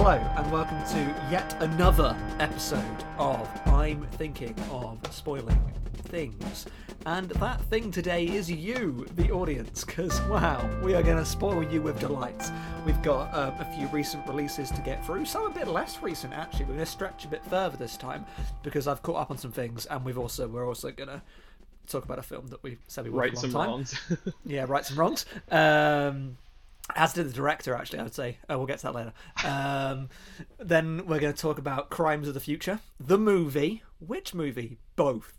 Hello, and welcome to yet another episode of I'm Thinking of Spoiling Things. And that thing today is you, the audience, because wow, we are going to spoil you with delights. We've got um, a few recent releases to get through, some a bit less recent actually. We're going to stretch a bit further this time because I've caught up on some things, and we've also we're also going to talk about a film that we said we would right some time. wrongs. Yeah, right some wrongs. Um, as did the director, actually, I would say. Oh, we'll get to that later. Um, then we're going to talk about Crimes of the Future, the movie. Which movie? Both.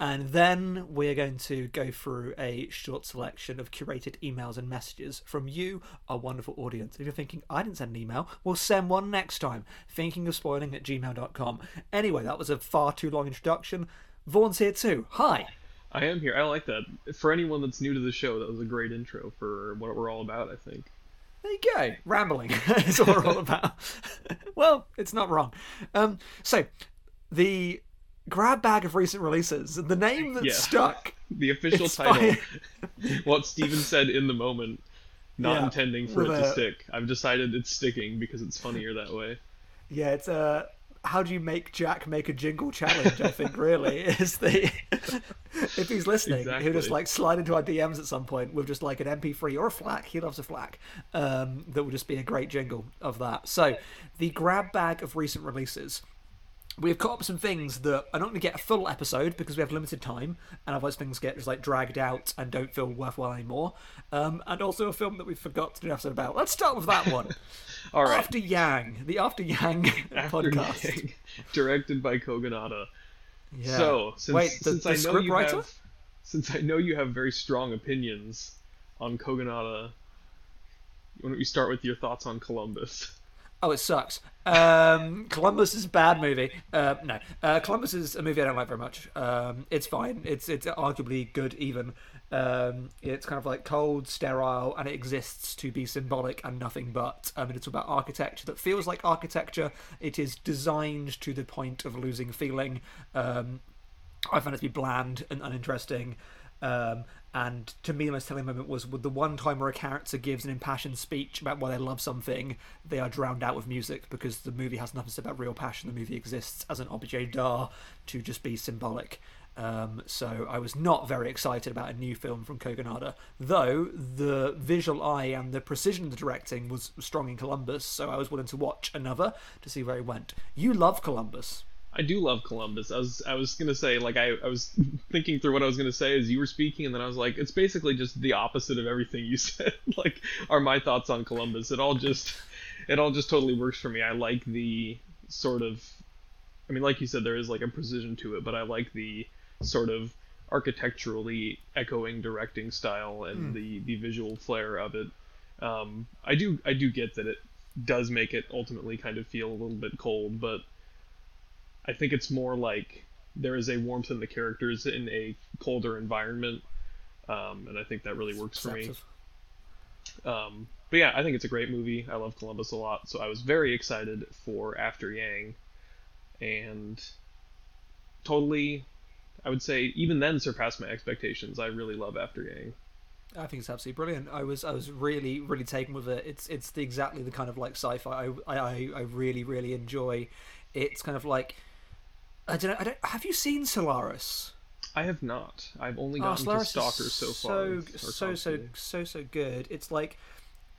And then we're going to go through a short selection of curated emails and messages from you, our wonderful audience. If you're thinking, I didn't send an email, we'll send one next time. Thinking of spoiling at gmail.com. Anyway, that was a far too long introduction. Vaughn's here too. Hi. I am here. I like that. For anyone that's new to the show, that was a great intro for what we're all about. I think. There you go. Rambling is what we're all about. well, it's not wrong. Um, so, the grab bag of recent releases, the name that Yeah. stuck. The official title. fine. what Steven said in the moment, not Yeah, intending for it to a- stick. I've decided it's sticking because it's funnier that way. Yeah, it's uh, how do you make Jack make a jingle challenge? I think really is the. if he's listening, he'll just like slide into our DMs at some point with just like an MP3 or a FLAC. He loves a FLAC. Um, that will just be a great jingle of that. So, the grab bag of recent releases. We've caught up some things that are not going to get a full episode because we have limited time, and otherwise things get just like dragged out and don't feel worthwhile anymore. Um, and also a film that we forgot to do an episode about. Let's start with that one. All right. After Yang, the After Yang After podcast. Yang, directed by Kogonada. Yeah. So since, Wait, the, since the I know script you writer? have, since I know you have very strong opinions on Kogonada, why don't we start with your thoughts on Columbus? Oh, it sucks. Um, Columbus is a bad movie. Uh, no, uh, Columbus is a movie I don't like very much. Um, it's fine. It's it's arguably good even. Um, it's kind of like cold, sterile, and it exists to be symbolic and nothing but. I mean, it's about architecture that feels like architecture. It is designed to the point of losing feeling. Um, I found it to be bland and uninteresting. Um, and to me, the most telling moment was the one time where a character gives an impassioned speech about why they love something, they are drowned out with music because the movie has nothing to say about real passion. The movie exists as an objet d'art to just be symbolic. Um, so I was not very excited about a new film from Kogonada, though the visual eye and the precision of the directing was strong in Columbus. So I was willing to watch another to see where it went. You love Columbus. I do love Columbus. I was I was gonna say like I, I was thinking through what I was gonna say as you were speaking, and then I was like, it's basically just the opposite of everything you said. like, are my thoughts on Columbus? It all just it all just totally works for me. I like the sort of, I mean, like you said, there is like a precision to it, but I like the sort of architecturally echoing directing style and the the visual flair of it. Um, I do I do get that it does make it ultimately kind of feel a little bit cold, but I think it's more like there is a warmth in the characters in a colder environment, um, and I think that really works for me. Um, but yeah, I think it's a great movie. I love Columbus a lot, so I was very excited for After Yang, and totally, I would say even then surpassed my expectations. I really love After Yang. I think it's absolutely brilliant. I was I was really really taken with it. It's it's the, exactly the kind of like sci-fi I, I I really really enjoy. It's kind of like I don't know. I don't. Have you seen Solaris? I have not. I've only Oh, gotten to Solaris Stalker is so far. so so so so so good. It's like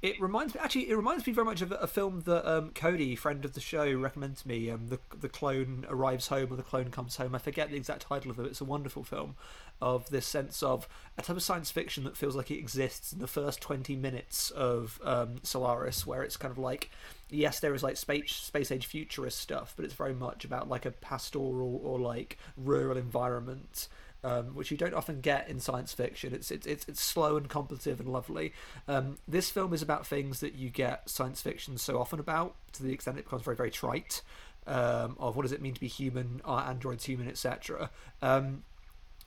it reminds me actually it reminds me very much of a film that um, Cody, friend of the show, recommended to me. Um, the the clone arrives home or the clone comes home. I forget the exact title of it. It's a wonderful film of this sense of a type of science fiction that feels like it exists in the first twenty minutes of um, Solaris, where it's kind of like yes, there is like space space age futurist stuff, but it's very much about like a pastoral or like rural environment um, which you don't often get in science fiction. It's it's it's, it's slow and contemplative and lovely. Um, this film is about things that you get science fiction so often about, to the extent it becomes very very trite. Um, of what does it mean to be human? Are androids human, etc. Um,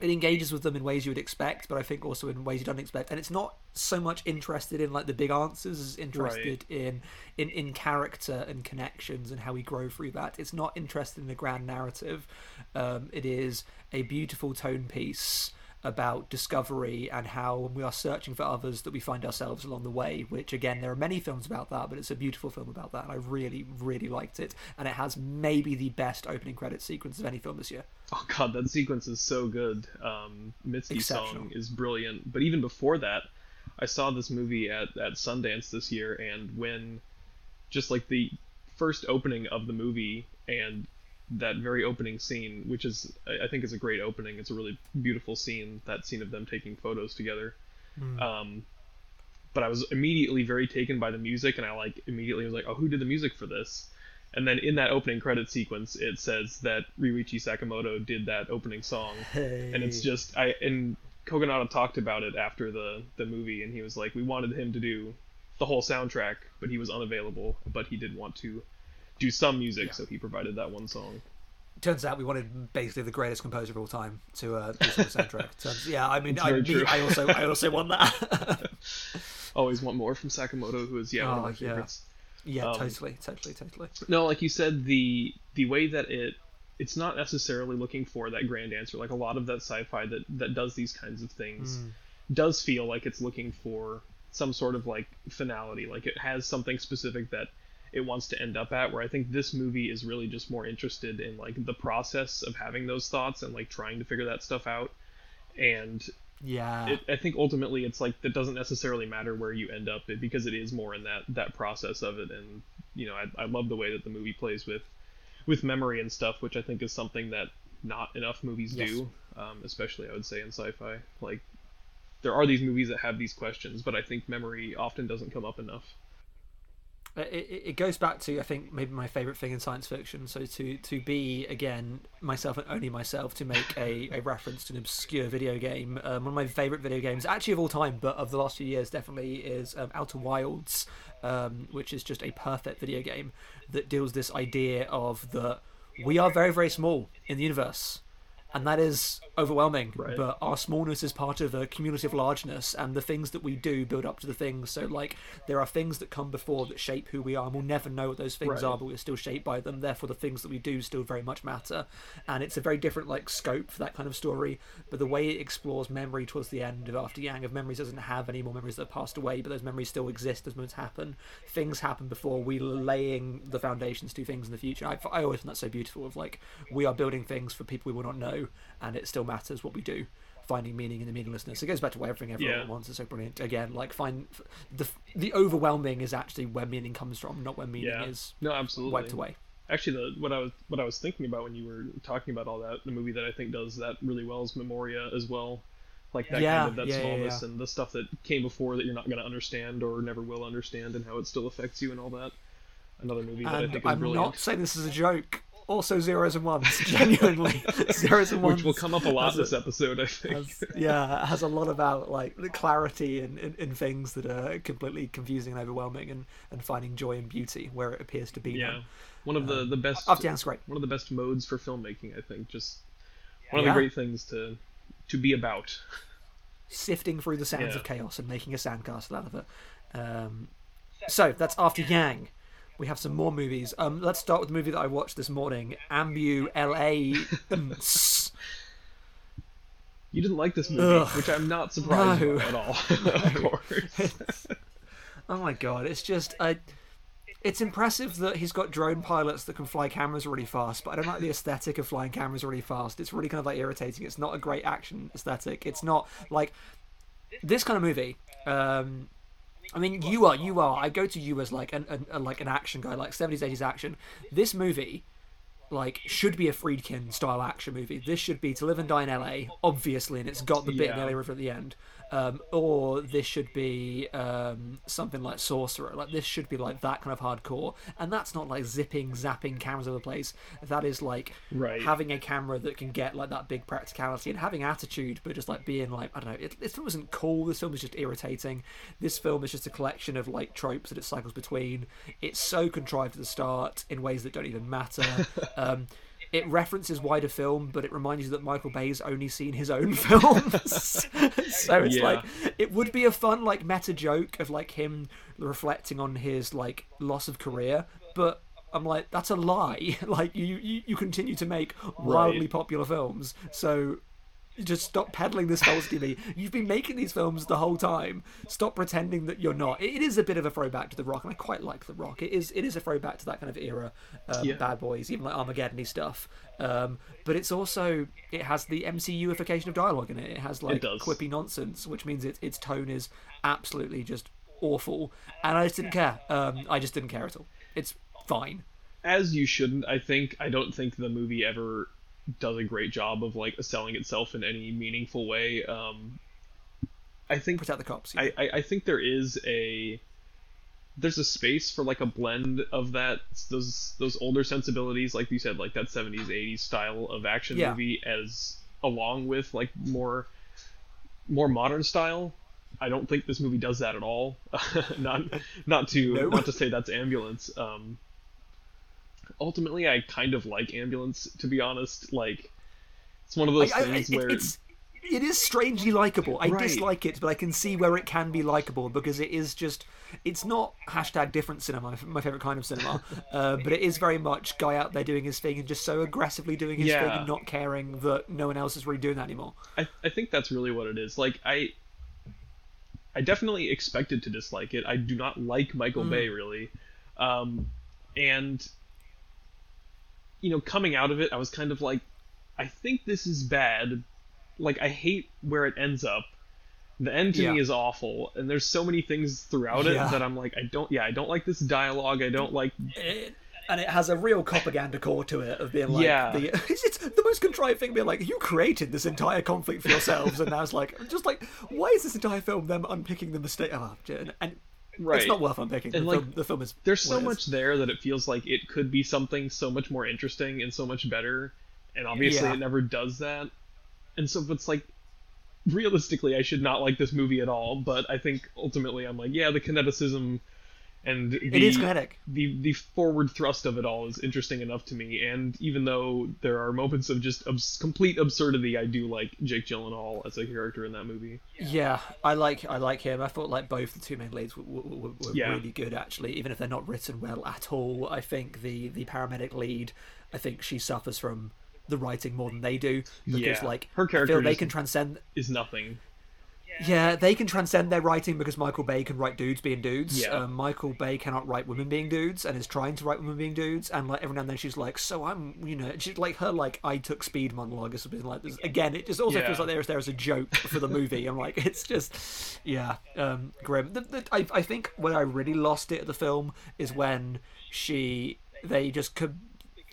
it engages with them in ways you would expect, but I think also in ways you don't expect. And it's not so much interested in like the big answers as interested in, in in character and connections and how we grow through that. It's not interested in the grand narrative. Um, it is a beautiful tone piece about discovery and how when we are searching for others that we find ourselves along the way which again there are many films about that but it's a beautiful film about that and i really really liked it and it has maybe the best opening credit sequence of any film this year Oh god, that sequence is so good. Um, Mitski's song is brilliant. But even before that, I saw this movie at, at Sundance this year, and when just like the first opening of the movie and that very opening scene, which is I think is a great opening. It's a really beautiful scene. That scene of them taking photos together. Um, but I was immediately very taken by the music, and I like immediately was like, oh, who did the music for this? And then in that opening credit sequence, it says that Ryuichi Sakamoto did that opening song, and it's just I and Kogonada talked about it after the the movie, and he was like, we wanted him to do the whole soundtrack, but he was unavailable, but he did want to do some music, so he provided that one song. turns out we wanted basically the greatest composer of all time to uh, do some soundtrack turns, yeah i mean I, me. I also i also want that Always want more from Sakamoto, who is yeah one of Oh, my yeah. favorites. yeah Um, totally totally totally No, like you said, the the way that it it's not necessarily looking for that grand answer. Like a lot of that sci-fi that that does these kinds of things Mm. does feel like it's looking for some sort of like finality. Like it has something specific that it wants to end up at. Where I think this movie is really just more interested in like the process of having those thoughts and like trying to figure that stuff out. And yeah it, I think ultimately it's like that doesn't necessarily matter where you end up because it is more in that that process of it and you know I, I love the way that the movie plays with with memory and stuff which I think is something that not enough movies Yes. do um, especially I would say in sci-fi like there are these movies that have these questions but I think memory often doesn't come up enough it, it it goes back to I think maybe my favorite thing in science fiction. So to to be again myself and only myself to make a, a reference to an obscure video game. Um, one of my favorite video games, actually of all time, but of the last few years definitely is um, Outer Wilds, um, which is just a perfect video game that deals this idea of that we are very very small in the universe. And that is overwhelming, Right. but our smallness is part of a community of largeness, and the things that we do build up to the things. So, like, there are things that come before that shape who we are, and we'll never know what those things Right. are, but we're still shaped by them. Therefore, the things that we do still very much matter. And it's a very different, like, scope for that kind of story. But the way it explores memory towards the end of After Yang, of memories doesn't have any more memories that have passed away, but those memories still exist as moments happen. Things happen before we laying the foundations to things in the future. I, I always find that so beautiful. Of like, we are building things for people we will not know, and it still matters what we do. Finding meaning in the meaninglessness. It goes back to why everything everyone Yeah. wants is so brilliant. Again, like find the the overwhelming is actually where meaning comes from, not where meaning yeah is no absolutely wiped away. actually the what I was what I was thinking about when you were talking about all that the movie that I think does that really well is Memoria as well like that Yeah, kind of that yeah, smallness yeah. and the stuff that came before that you're not going to understand or never will understand and how it still affects you and all that another movie that I think is I'm brilliant not saying this is a joke. Also, zeros and ones, genuinely, zeros and ones. which will come up a lot has this a- episode I think has, yeah, has a lot about like the clarity in, in, in things that are completely confusing and overwhelming, and, and finding joy and beauty where it appears to be. yeah none. one of the the best After Yang's great. one of the best modes for filmmaking I think just one of Yeah. the great things to to be about sifting through the sands Yeah. of chaos and making a sandcastle out of it. Um, so that's after Yang. We have some more movies. Um, let's start with the movie that I watched this morning, Ambulance. you didn't like this movie Ugh. which I'm not surprised No. at all of course oh my god, it's just I. It's impressive that he's got drone pilots that can fly cameras really fast, but I don't like the aesthetic of flying cameras really fast. It's really kind of like irritating. It's not a great action aesthetic. It's not like this kind of movie. Um, I mean, you are you are. I go to you as like an, an, like an action guy, like seventies, eighties action. This movie, like, should be a Friedkin style action movie. This should be To Live and Die in L.A. Obviously, and it's got the bit in L.A. River at the end. Um, or this should be um, something like Sorcerer. Like this should be like that kind of hardcore, and that's not like zipping, zapping cameras over the place. That is like Right. having a camera that can get like that big practicality and having attitude, but just like being like I don't know. It, this film isn't cool. This film is just irritating. This film is just a collection of like tropes that it cycles between. It's so contrived at the start in ways that don't even matter. um, it references wider film, but it reminds you that Michael Bay's only seen his own films. so it's Yeah. like it would be a fun like meta joke of like him reflecting on his like loss of career, but I'm like that's a lie. like you you, you continue to make wildly Right. popular films, so just stop peddling this false to me. You've been making these films the whole time. Stop pretending that you're not. It, it is a bit of a throwback to The Rock, and I quite like The Rock. It is it is a throwback to that kind of era, um, Yeah. Bad Boys, even like Armageddon stuff. Um, but it's also it has the MCUification of dialogue in it. It has like does. quippy nonsense, which means it, its tone is absolutely just awful. And I just didn't care. Um, I just didn't care at all. It's fine. as you shouldn't. I think I don't think the movie ever does a great job of like selling itself in any meaningful way. Um, I think Protect the cops. I, I I think there is a there's a space for like a blend of that those those older sensibilities like you said like that 70s 80s style of action Yeah. movie as along with like more more modern style i don't think this movie does that at all not not to No. not to say that's ambulance um ultimately i kind of like ambulance to be honest like it's one of those I- I- things it- where it's it is strangely likable. I Right. dislike it, but I can see where it can be likable because it is just it's not hashtag different cinema, my favorite kind of cinema, uh, but it is very much guy out there doing his thing and just so aggressively doing his thing and not caring that no one else is really doing that anymore. I, I think that's really what it is. Like I I definitely expected to dislike it. I do not like Michael Bay really. Um and you know, coming out of it, I was kind of like I think this is bad. Like I hate where it ends up. The end to Yeah. me is awful, and there's so many things throughout it Yeah. that I'm like, I don't, yeah, I don't like this dialogue. I don't like It, and it has a real propaganda core to it of being like Yeah. the it's, it's the most contrived thing being like you created this entire conflict for yourselves and now it's like just like why is this entire film them unpicking the mistake oh, and, and Right. it's not worth unpicking And, the, like, film, the film is there's so is. much there that it feels like it could be something so much more interesting and so much better and obviously Yeah. it never does that and so it's like realistically i should not like this movie at all but i think ultimately i'm like yeah the kineticism and the, it is kinetic the the forward thrust of it all is interesting enough to me and even though there are moments of just abs- complete absurdity i do like jake gyllenhaal as a character in that movie Yeah, I like I like him. I thought like both the two main leads were, were, were were Yeah. really good actually, even if they're not written well at all. I think the the paramedic lead, I think she suffers from the writing more than they do because Yeah. like Her character feel they can transcend. is nothing Yeah, they can transcend their writing because Michael Bay can write dudes being dudes. Yeah. Um, Michael Bay cannot write women being dudes, and is trying to write women being dudes. And like every now and then, she's like, "So I'm, you know," she's like her like "I took speed" monologue or something like this again. It just also Yeah. feels like there's there's a joke for the movie. I'm like, it's just, yeah, um, grim. The, the, I I think when I really lost it at the film is when she they just could.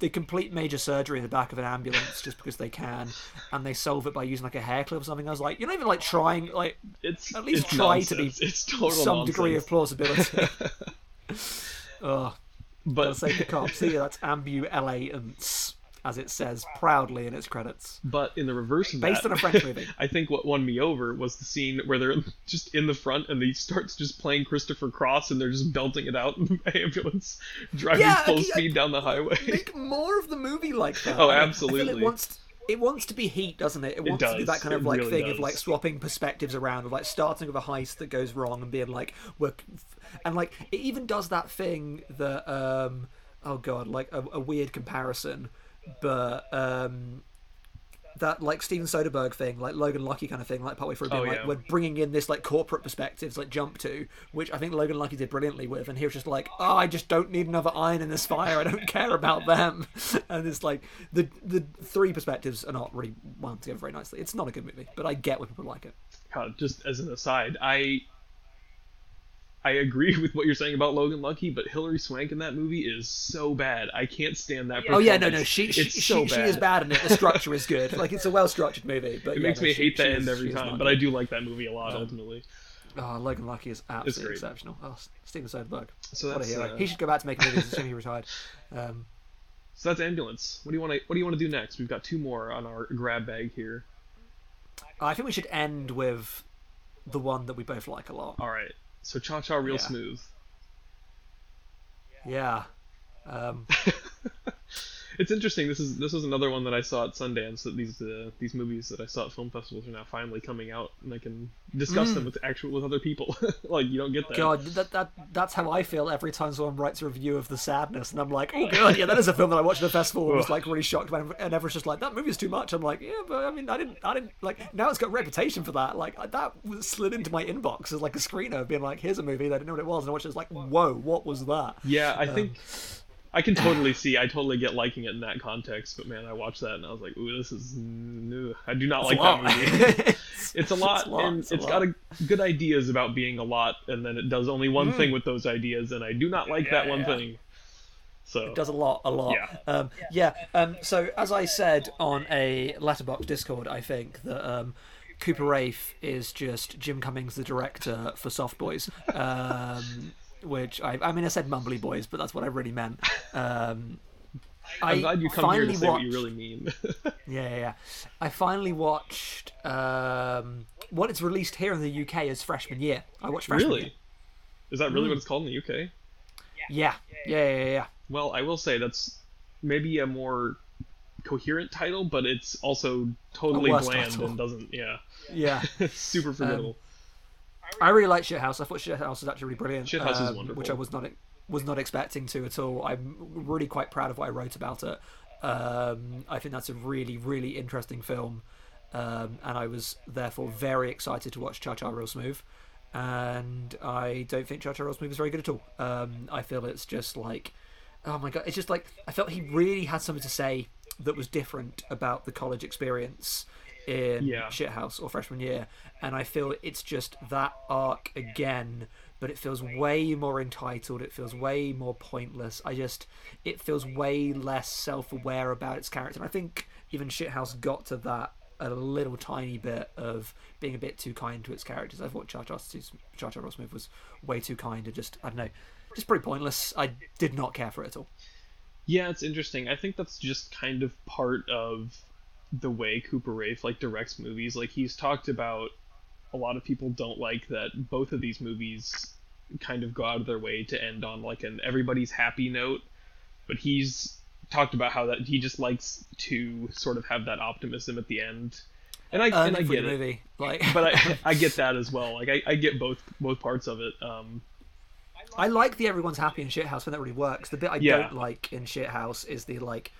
They complete major surgery in the back of an ambulance just because they can, and they solve it by using like a hair clip or something. I was like, you're not even like trying, like it's At least it's try to be it's total some degree of plausibility. oh, but say the cops. See, that's ambulance, as it says proudly in its credits. But in the reverse of Based that, on a French movie. I think what won me over was the scene where they're just in the front and he starts just playing Christopher Cross and they're just belting it out in the ambulance, driving Yeah, full I- speed down the highway. Make more of the movie like that. Oh, absolutely. it wants. It wants to be heat, doesn't it? It wants to do does. that kind of like really thing does. of like swapping perspectives around, of like starting with a heist that goes wrong and being like, we're, and like it even does that thing that, um, oh god, like a, a weird comparison, but um, that like Steven Soderbergh thing, like Logan Lucky kind of thing, like partway through, being Oh, like we're bringing in this like corporate perspectives, like jump to, which I think Logan Lucky did brilliantly with, and he was just like, oh, I just don't need another iron in this fire. I don't care about them, and it's like the the three perspectives are not really wound together very nicely. It's not a good movie, but I get why people like it. God, just as an aside, I I agree with what you're saying about Logan Lucky, but Hilary Swank in that movie is so bad. I can't stand that. Oh yeah, no, no, she she, she, so she is bad in it. The structure is good. Like it's a well structured movie, but It yeah, makes no, me she- hate the end is- every time, but. I do like that movie a lot. ultimately, Oh, Logan Lucky is absolutely exceptional. Oh, Steven Soderbergh, So what a that's, hero. uh, he should go back to making movies. It's a shame he retired. Um, so that's ambulance. What do you want to What do you want to do next? We've got two more on our grab bag here. I think we should end with the one that we both like a lot. All right. So Cha Cha Real Yeah. Smooth. Yeah. Um, it's interesting. This is this is another one that I saw at Sundance. That these uh, these movies that I saw at film festivals are now finally coming out, and I can discuss them with actual with other people. like you don't get that. God, that, that that's how I feel every time someone writes a review of The Sadness, and I'm like, oh god, yeah, that is a film that I watched at a festival and was like really shocked when, and everyone's just like, that movie's too much. I'm like, yeah, but I mean, I didn't, I didn't like. Now it's got a reputation for that. Like that was slid into my inbox as like a screener, being like, here's a movie that I didn't know what it was, and I watched it, it was like, whoa, what was that? Yeah, I think I can totally see. I totally get liking it in that context. But man, I watched that and I was like, "Ooh, this is new. I do not It's like a that movie." it's, It's a lot, a lot, and it's a it's lot. got a, good ideas about being a lot, and then it does only one thing with those ideas, and I do not like that one yeah. thing. So It does a lot, a lot. Yeah. Um, yeah. Um, so as I said on a Letterboxd Discord, I think that um, Cooper Raiff is just Jim Cummings, the director for Soft Boys. Um, which I, I mean, I said Mumbly Boys, but that's what I really meant. Um, I I'm glad you come here to finally say what you watched- really mean. Yeah, yeah, yeah. I finally watched um, what it's released here in the UK as freshman year. I watched freshman really? year. Is that really Mm. what it's called in the UK? Yeah, yeah, yeah, yeah. yeah. Well, I will say that's maybe a more coherent title, but it's also totally bland title. and doesn't. Yeah, Yeah. it's super forgettable. I really like Shithouse. I thought Shithouse was actually really brilliant. Shithouse is um, wonderful. Which I was not was not expecting to at all. I'm really quite proud of what I wrote about it. Um, I think that's a really really interesting film, um, and I was therefore very excited to watch Cha Cha Real Smooth. And I don't think Cha Cha Real Smooth is very good at all. Um, I feel it's just like, oh my god, it's just like I felt he really had something to say that was different about the college experience in Yeah. Shithouse or freshman year, and I feel it's just that arc again, but it feels way more entitled. It feels way more pointless. I just, it feels way less self-aware about its character. And I think even Shithouse got to that a little tiny bit of being a bit too kind to its characters. I thought Cha Cha Cha Cha Real Smooth was way too kind and just I don't know, just pretty pointless. I did not care for it at all. Yeah, it's interesting. I think that's just kind of part of the way Cooper Raiff like directs movies. Like he's talked about a lot of people don't like that both of these movies kind of go out of their way to end on like an everybody's happy note, but he's talked about how that he just likes to sort of have that optimism at the end. And I Uh, and I get it. movie, like, But I I get that as well. Like I, I get both both parts of it. Um I like the everyone's happy in Shithouse when that really works. The bit I Yeah. don't like in Shithouse is the like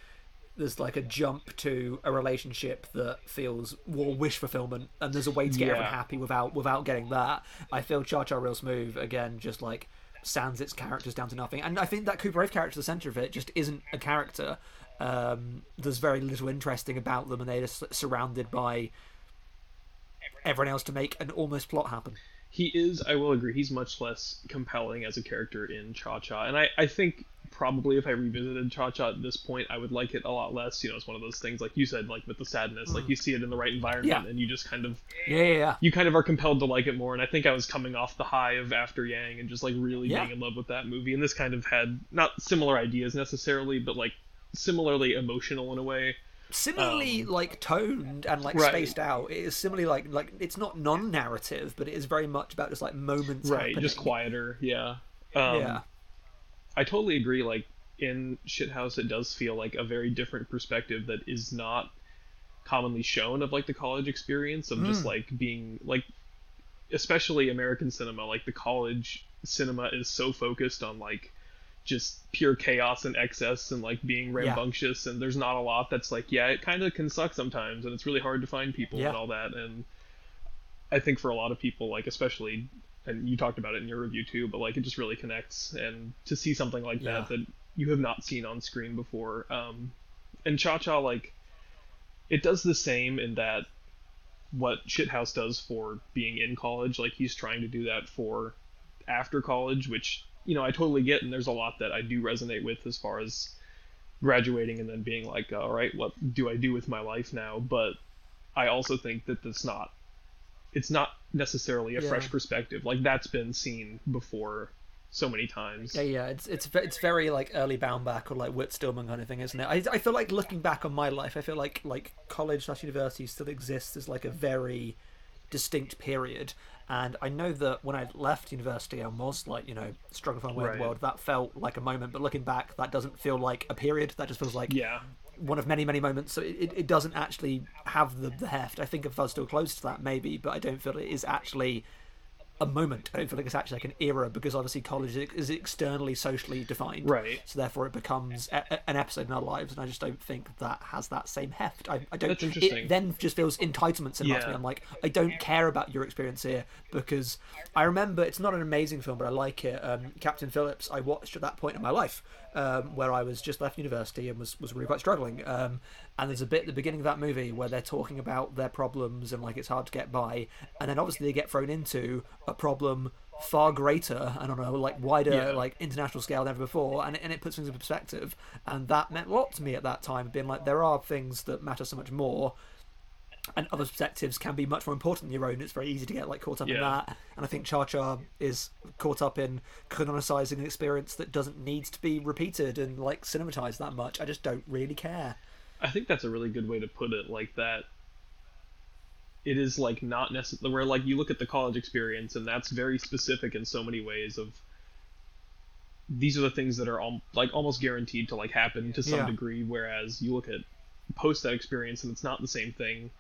there's like a jump to a relationship that feels more wish fulfillment and there's a way to get everyone happy without without getting that. I feel Cha Cha Real Smooth again just like sands its characters down to nothing. And I think that Cooper Raiff character at the centre of it just isn't a character. Um, there's very little interesting about them and they're just surrounded by everyone else to make an almost plot happen. he is i will agree he's much less compelling as a character in cha-cha and i, I think probably if i revisited cha-cha at this point i would like it a lot less you know it's one of those things like you said like with the sadness like you see it in the right environment Yeah. and you just kind of Yeah, yeah, yeah. you kind of are compelled to like it more and i think i was coming off the high of after yang and just like really Yeah. being in love with that movie and this kind of had not similar ideas necessarily but like similarly emotional in a way similarly like toned and like Um, Right. spaced out. It is similarly like like it's not non-narrative, but it is very much about just like moments. right just quieter yeah um, yeah, I totally agree. Like in Shithouse, it does feel like a very different perspective that is not commonly shown of like the college experience of just hmm. like being like, especially American cinema. Like the college cinema is so focused on like just pure chaos and excess and like being rambunctious and there's not a lot that's like yeah it kind of can suck sometimes and it's really hard to find people Yeah. and all that and I think for a lot of people, like especially, and you talked about it in your review too, but like it just really connects, and to see something like Yeah. that that you have not seen on screen before, um, and Cha Cha like, it does the same in that what Shithouse does for being in college, like he's trying to do that for after college, which you know I totally get, and there's a lot that I do resonate with as far as graduating and then being like, all right, what do I do with my life now? But I also think that that's not it's not necessarily a Yeah. fresh perspective. Like that's been seen before so many times. yeah, yeah. It's it's it's very like early Baumbach or like Stillman kind of thing, isn't it? I, I feel like looking back on my life, I feel like like college slash university still exists as like a very distinct period. And I know that when I left university, I was like, you know, struggling for my way in the world. That felt like a moment, but looking back, that doesn't feel like a period. That just feels like Yeah. One of many, many moments. So it, it, doesn't actually have the, the heft. I think if I was still close to that, maybe, but I don't feel it is actually a moment. I don't feel like it's actually like an era because obviously college is- externally socially defined. Right. So therefore it becomes a, a- an episode in our lives, and I just don't think that has that same heft. I, I don't. That's interesting. It then just feels entitlement cinema to me. I'm like, I don't care about your experience here because I remember it's not an amazing film, but I like it. Um, Captain Phillips, I watched at that point in my life um, where I was just left university and was, was really quite struggling. Um, and there's a bit at the beginning of that movie where they're talking about their problems and like it's hard to get by, and then obviously they get thrown into a problem far greater and on a like wider Yeah. like international scale than ever before and, and it puts things in perspective and that meant a lot to me at that time being like there are things that matter so much more and other perspectives can be much more important than your own. It's very easy to get like caught up in that, and I think cha cha is caught up in canonicizing an experience that doesn't need to be repeated and like cinematized that much. I just don't really care. I think that's a really good way to put it. Like that, it is like not necessarily where like you look at the college experience, and that's very specific in so many ways. Of these are the things that are al- like almost guaranteed to like happen to some Yeah. degree. Whereas you look at post that experience, and it's not the same thing.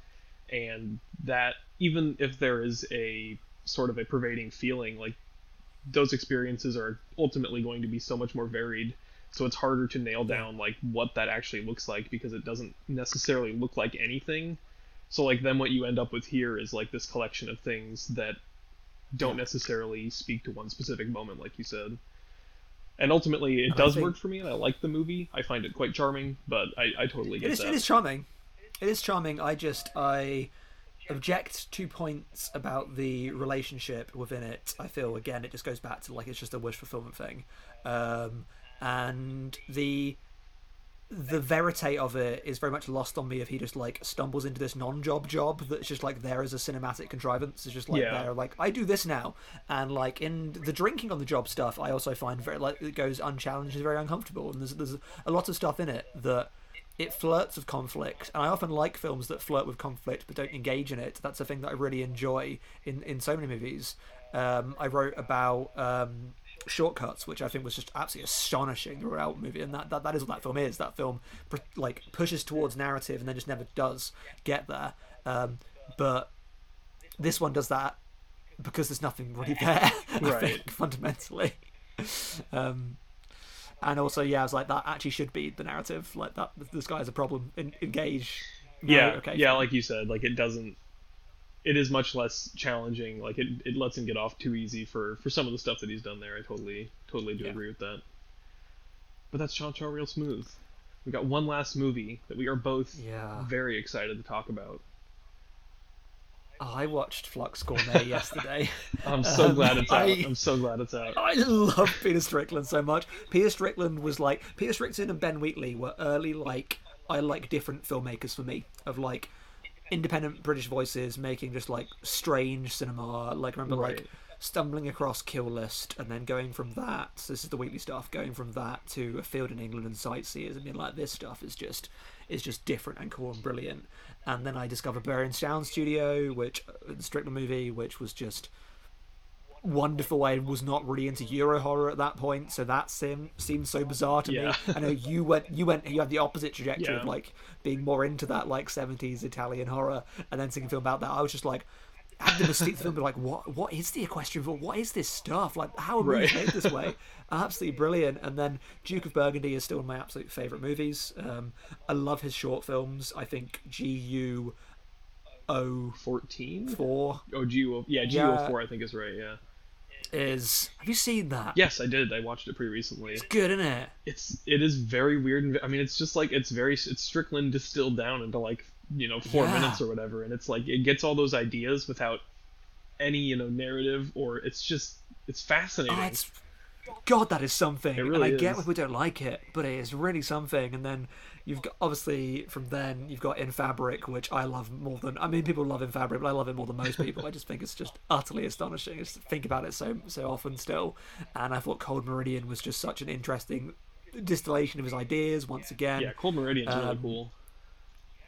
And that even if there is a sort of a pervading feeling, like those experiences are ultimately going to be so much more varied so it's harder to nail down like what that actually looks like because it doesn't necessarily look like anything so like then what you end up with here is like this collection of things that don't necessarily speak to one specific moment like you said and ultimately it does think- work for me and i like the movie i find it quite charming but i, I totally get is, that it is charming. It is charming. I just I object to points about the relationship within it. I feel again it just goes back to like it's just a wish fulfillment thing, um, and the the verite of it is very much lost on me if he just like stumbles into this non-job job that's just like there as a cinematic contrivance. It's just like Yeah. there like i do this now. And like in the drinking on the job stuff i also find very like it goes unchallenged and very uncomfortable. And there's there's a lot of stuff in it that it flirts with conflict. And i often like films that flirt with conflict but don't engage in it. That's a thing that i really enjoy in in so many movies. Um, i wrote about um, shortcuts which i think was just absolutely astonishing throughout the movie and that, that that is what that film is. That film like pushes towards narrative and then just never does get there. Um, but this one does that because there's nothing really there i Right. think fundamentally. Um, and also yeah i was like that actually should be the narrative. Like that this guy has a problem. En- engage. No, yeah okay yeah like you said like it doesn't it is much less challenging like it, it lets him get off too easy for for some of the stuff that he's done there. I totally totally do Yeah. agree with that. But that's Cha Cha real smooth. We got one last movie that we are both Yeah. very excited to talk about. Oh, i watched flux gourmet yesterday. I'm so Um, glad it's out. I- i'm so glad it's out. I love Peter Strickland so much. Peter Strickland was like Peter Strickland and Ben Wheatley were early like I like different filmmakers for me of like independent British voices making just like strange cinema. Like I remember Right. like stumbling across Kill List and then going from that. So this is the Wheatley stuff. Going from that to a field in England and sightseers and being like this stuff is just is just different and cool and brilliant. And then I discovered Berberian Sound Studio, which uh, the Strickland movie, which was just wonderful. I was not really into Euro horror at that point, so that seemed seemed so bizarre to Yeah. me. I know you went, you went, you had the opposite trajectory of like being more into that like seventies Italian horror, and then seeing a film about that. I was just like. Had the mystique film, be like, what? What is the equestrian film? What is this stuff? Like, how are Right. made this way? Absolutely brilliant. And then Duke of Burgundy is still one of my absolute favorite movies. Um, I love his short films. I think G U O 14 four oh gu yeah Yeah. gu4 i think is right yeah is. Have you seen that? yes i did i watched it pretty recently It's Good, isn't it? it's it is very weird and i mean it's just like it's very it's strickland distilled down into like you know four Yeah. minutes or whatever and it's like it gets all those ideas without any you know narrative or it's just it's fascinating Oh, it's God, that is something. It and really I get is. when people don't like it, but it is really something. And then you've got obviously from then you've got In Fabric, which I love more than I mean people love In Fabric, but I love it more than most people. I just think it's just utterly astonishing. I just think about it so so often still. And I thought Cold Meridian was just such an interesting distillation of his ideas once again. yeah cold meridian's really Um, cool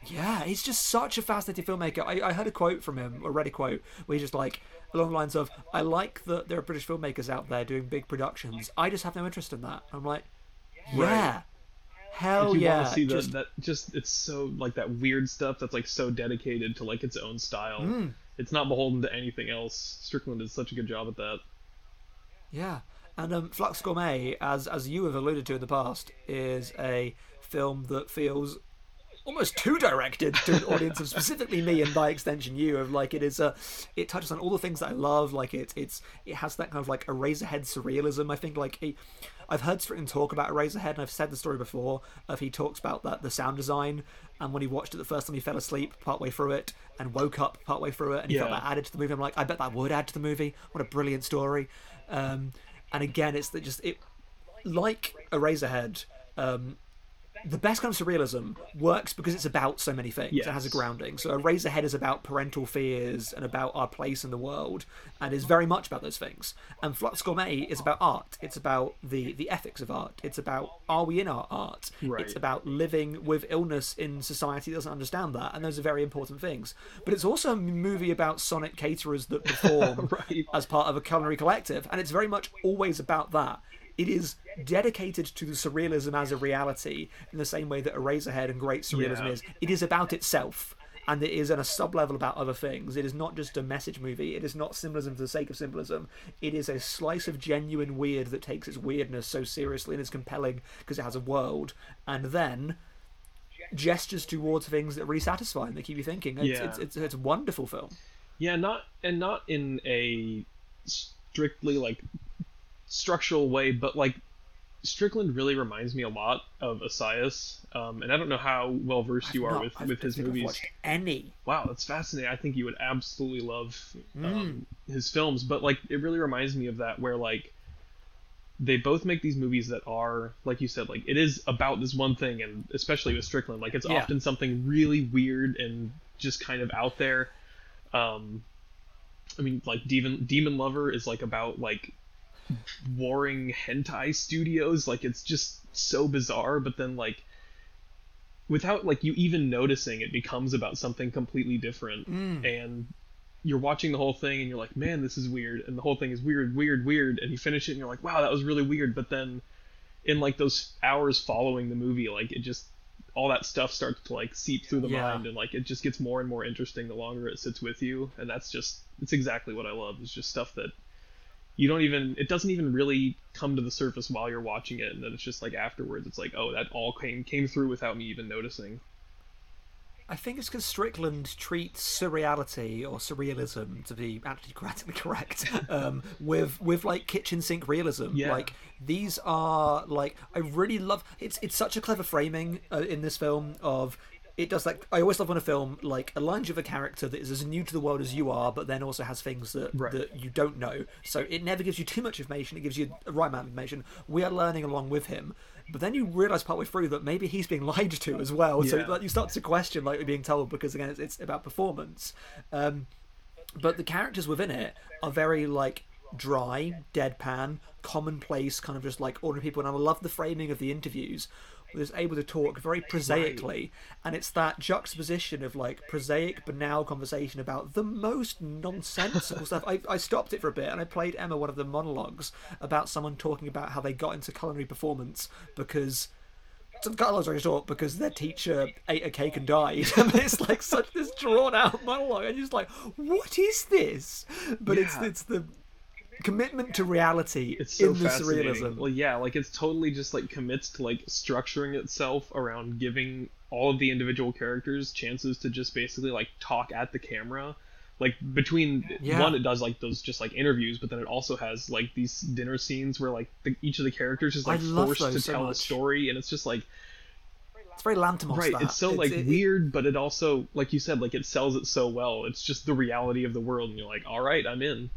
Yeah, he's just such a fascinating filmmaker. I, I heard a quote from him, or read a quote, where he's just like, along the lines of, I like that there are British filmmakers out there doing big productions. I just have no interest in that. I'm like, yeah. Hell you yeah. want to see just, that, that just it's so like that weird stuff that's like so dedicated to like its own style. Mm. It's not beholden to anything else. Strickland did such a good job at that. Yeah. And um, Flux Gourmet, as as you have alluded to in the past, is a film that feels almost too directed to an audience of specifically me and by extension you of like it is a it touches on all the things that I love like it it's it has that kind of like Eraserhead surrealism I think like I've heard Strickland talk about Eraserhead and I've said the story before of he talks about that the sound design and when he watched it the first time he fell asleep partway through it and woke up partway through it and he felt that added to the movie I'm like I bet that would add to the movie. What a brilliant story. Um, and again it's that just it like Eraserhead um, the best kind of surrealism works because it's about so many things. It has a grounding. So Eraserhead is about parental fears and about our place in the world, and is very much about those things. And Flux Gourmet is about art. It's about the the ethics of art. It's about are we in our art? Right. It's about living with illness in society that doesn't understand that, and those are very important things. But it's also a movie about Sonic caterers that perform Right. as part of a culinary collective, and it's very much always about that. It is dedicated to the surrealism as a reality in the same way that Eraserhead and Great Surrealism Yeah. is. It is about itself, and it is on a sub level about other things. It is not just a message movie. It is not symbolism for the sake of symbolism. It is a slice of genuine weird that takes its weirdness so seriously and is compelling because it has a world, and then gestures towards things that really satisfy and they keep you thinking. It's, Yeah. it's, it's, it's a wonderful film. Yeah, not and not in a strictly like structural way, but like Strickland really reminds me a lot of Assayas. Um, and I don't know how well versed you are Not- with, with his movies. any. Wow, that's fascinating. I think you would absolutely love Mm. um, his films, but like it really reminds me of that where like they both make these movies that are like you said like it is about this one thing and especially with Strickland like it's Yeah. often something really weird and just kind of out there. Um I mean like Demon Demon Lover is like about like warring hentai studios like it's just so bizarre but then like without like you even noticing it becomes about something completely different. Mm. And you're watching the whole thing and you're like man this is weird. And the whole thing is weird weird weird. And you finish it and you're like wow that was really weird. But then in like those hours following the movie like it just all that stuff starts to like seep through the Yeah. mind and like it just gets more and more interesting the longer it sits with you. And that's just it's exactly what i love it's just stuff that you don't even it doesn't even really come to the surface while you're watching it and then it's just like afterwards it's like oh that all came came through without me even noticing I think it's because Strickland treats surreality or surrealism to be actually grammatically correct um, with with like kitchen sink realism. Yeah. Like these are like I really love. It's it's such a clever framing uh, in this film of. It does like I always love when a film like aligns you with a character that is as new to the world as you are, but then also has things that Right. that you don't know. So it never gives you too much information. It gives you the right amount of information. We are learning along with him, but then you realize partway through that maybe he's being lied to as well. So like, you start to question like we're being told because again it's, it's about performance. Um, but the characters within it are very like dry, deadpan, commonplace, kind of just like ordinary people. And I love the framing of the interviews. It's able to talk very prosaically, and it's that juxtaposition of like prosaic, banal conversation about the most nonsensical stuff. I, I stopped it for a bit and I played Emma one of the monologues about someone talking about how they got into culinary performance because to cut a long story short, because their teacher ate a cake and died. and it's like such this drawn out monologue, and you're just like, what is this? But it's it's the commitment to reality it's so in fascinating. surrealism. Well, yeah, like it's totally just like commits to like structuring itself around giving all of the individual characters chances to just basically like talk at the camera. Like between Yeah. one, it does like those just like interviews, but then it also has like these dinner scenes where like the, each of the characters is like forced to so tell a story, and it's just like It's very Lanthimos. right. that. It's so like it- weird, but it also like you said, like it sells it so well. It's just the reality of the world, and you're like, all right, I'm in.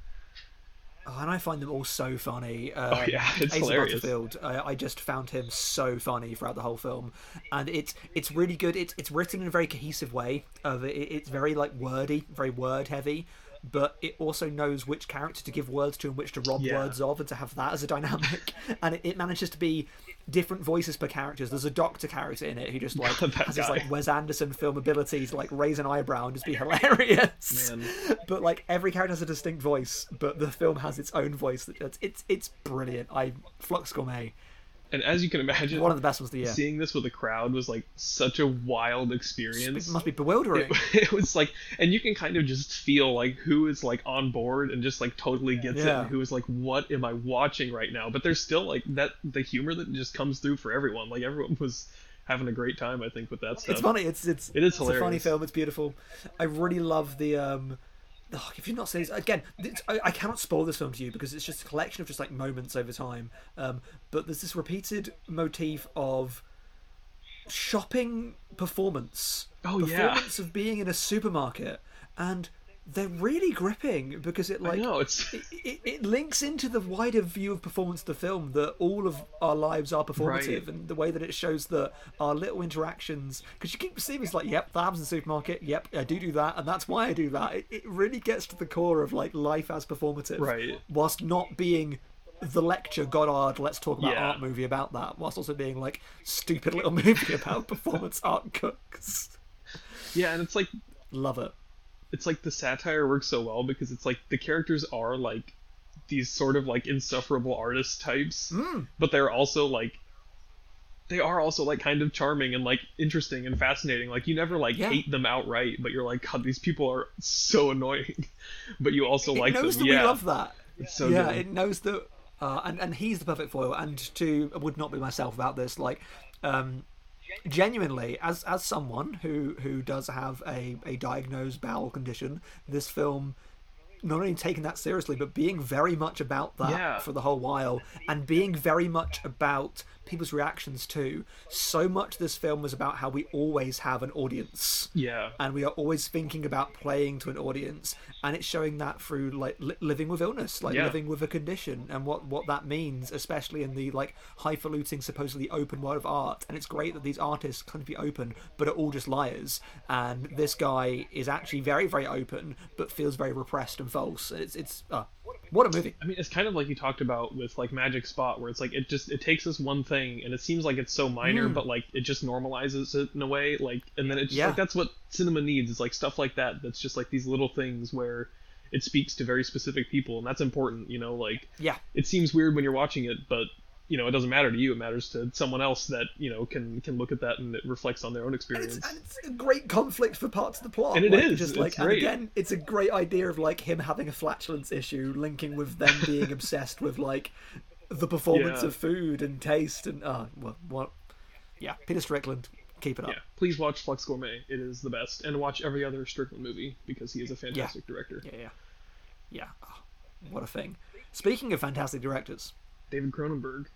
Oh, and I find them all so funny. Um, Oh, yeah, it's hilarious. Butterfield, I, I just found him so funny throughout the whole film, and it's it's really good. It's it's written in a very cohesive way. Of it, it's very like wordy, very word heavy, but it also knows which character to give words to and which to rob Yeah. words of, and to have that as a dynamic. and it, it manages to be different voices per characters. There's a doctor character in it who just like has this guy. like Wes Anderson film ability to like raise an eyebrow and just be hilarious. Man. But like every character has a distinct voice, but the film has its own voice. That it's it's, it's brilliant. I Flux Gourmet, And as you can imagine, one of the best ones the year. seeing this with a crowd was like such a wild experience. It must be bewildering. it, it was like and you can kind of just feel like who is like on board and just like totally gets it and who is like what am i watching right now but there's still like that the humor that just comes through for everyone like everyone was having a great time i think with that stuff It's funny. It's it's It is it's a funny film. It's beautiful. I really love the um. Oh, if you've not seen this again, I, I cannot spoil this film to you because it's just a collection of just like moments over time. Um, but there's this repeated motif of shopping performance. Oh, yeah. performance of being in a supermarket, and they're really gripping because it like know it's it, it, it links into the wider view of performance of the film that all of our lives are performative Right. and the way that it shows that our little interactions because you keep seeing it's like yep that happens in the supermarket yep i do do that and that's why i do that it, it really gets to the core of like life as performative Right. whilst not being the lecture goddard let's talk about Yeah. art movie about that whilst also being like stupid little movie about performance art cooks yeah and it's like love it it's like the satire works so well because it's like the characters are like these sort of like insufferable artist types Mm. but they're also like they are also like kind of charming and like interesting and fascinating like you never like Yeah. hate them outright but you're like god these people are so annoying but you also it like knows them that yeah we love that It's so yeah, good. it knows that, uh, and and he's the perfect foil. And to would not be myself about this. Like, um, genuinely, as as someone who who does have a a diagnosed bowel condition, this film. Not only taking that seriously, but being very much about that Yeah. for the whole while, and being very much about people's reactions too. So much this film was about how we always have an audience. Yeah. And we are always thinking about playing to an audience and it's showing that through like li- living with illness like Yeah. living with a condition and what what that means especially in the like highfalutin supposedly open world of art. And it's great that these artists can be open but are all just liars. And this guy is actually very very open but feels very repressed and false. It's it's uh, what a movie. I mean, it's kind of like you talked about with like Magic Spot, where it's like it just it takes this one thing and it seems like it's so minor, hmm. but like it just normalizes it in a way, like, and then it's just Yeah. like that's what cinema needs. It's like stuff like that. That's just like these little things where it speaks to very specific people, and that's important. You know, like yeah it seems weird when you're watching it, but you know, it doesn't matter to you. It matters to someone else that you know can can look at that and it reflects on their own and experience. it's, and it's a great conflict for parts of the plot. And it like, is, Just like, and again, it's a great idea of like him having a flatulence issue, linking with them being obsessed with like the performance Yeah. of food and taste and uh, well, what? Yeah, Peter Strickland, keep it up. yeah, please watch Flux Gourmet. It is the best, and watch every other Strickland movie because he is a fantastic director. Yeah, yeah, yeah. Oh, what a thing. Speaking of fantastic directors, David Cronenberg.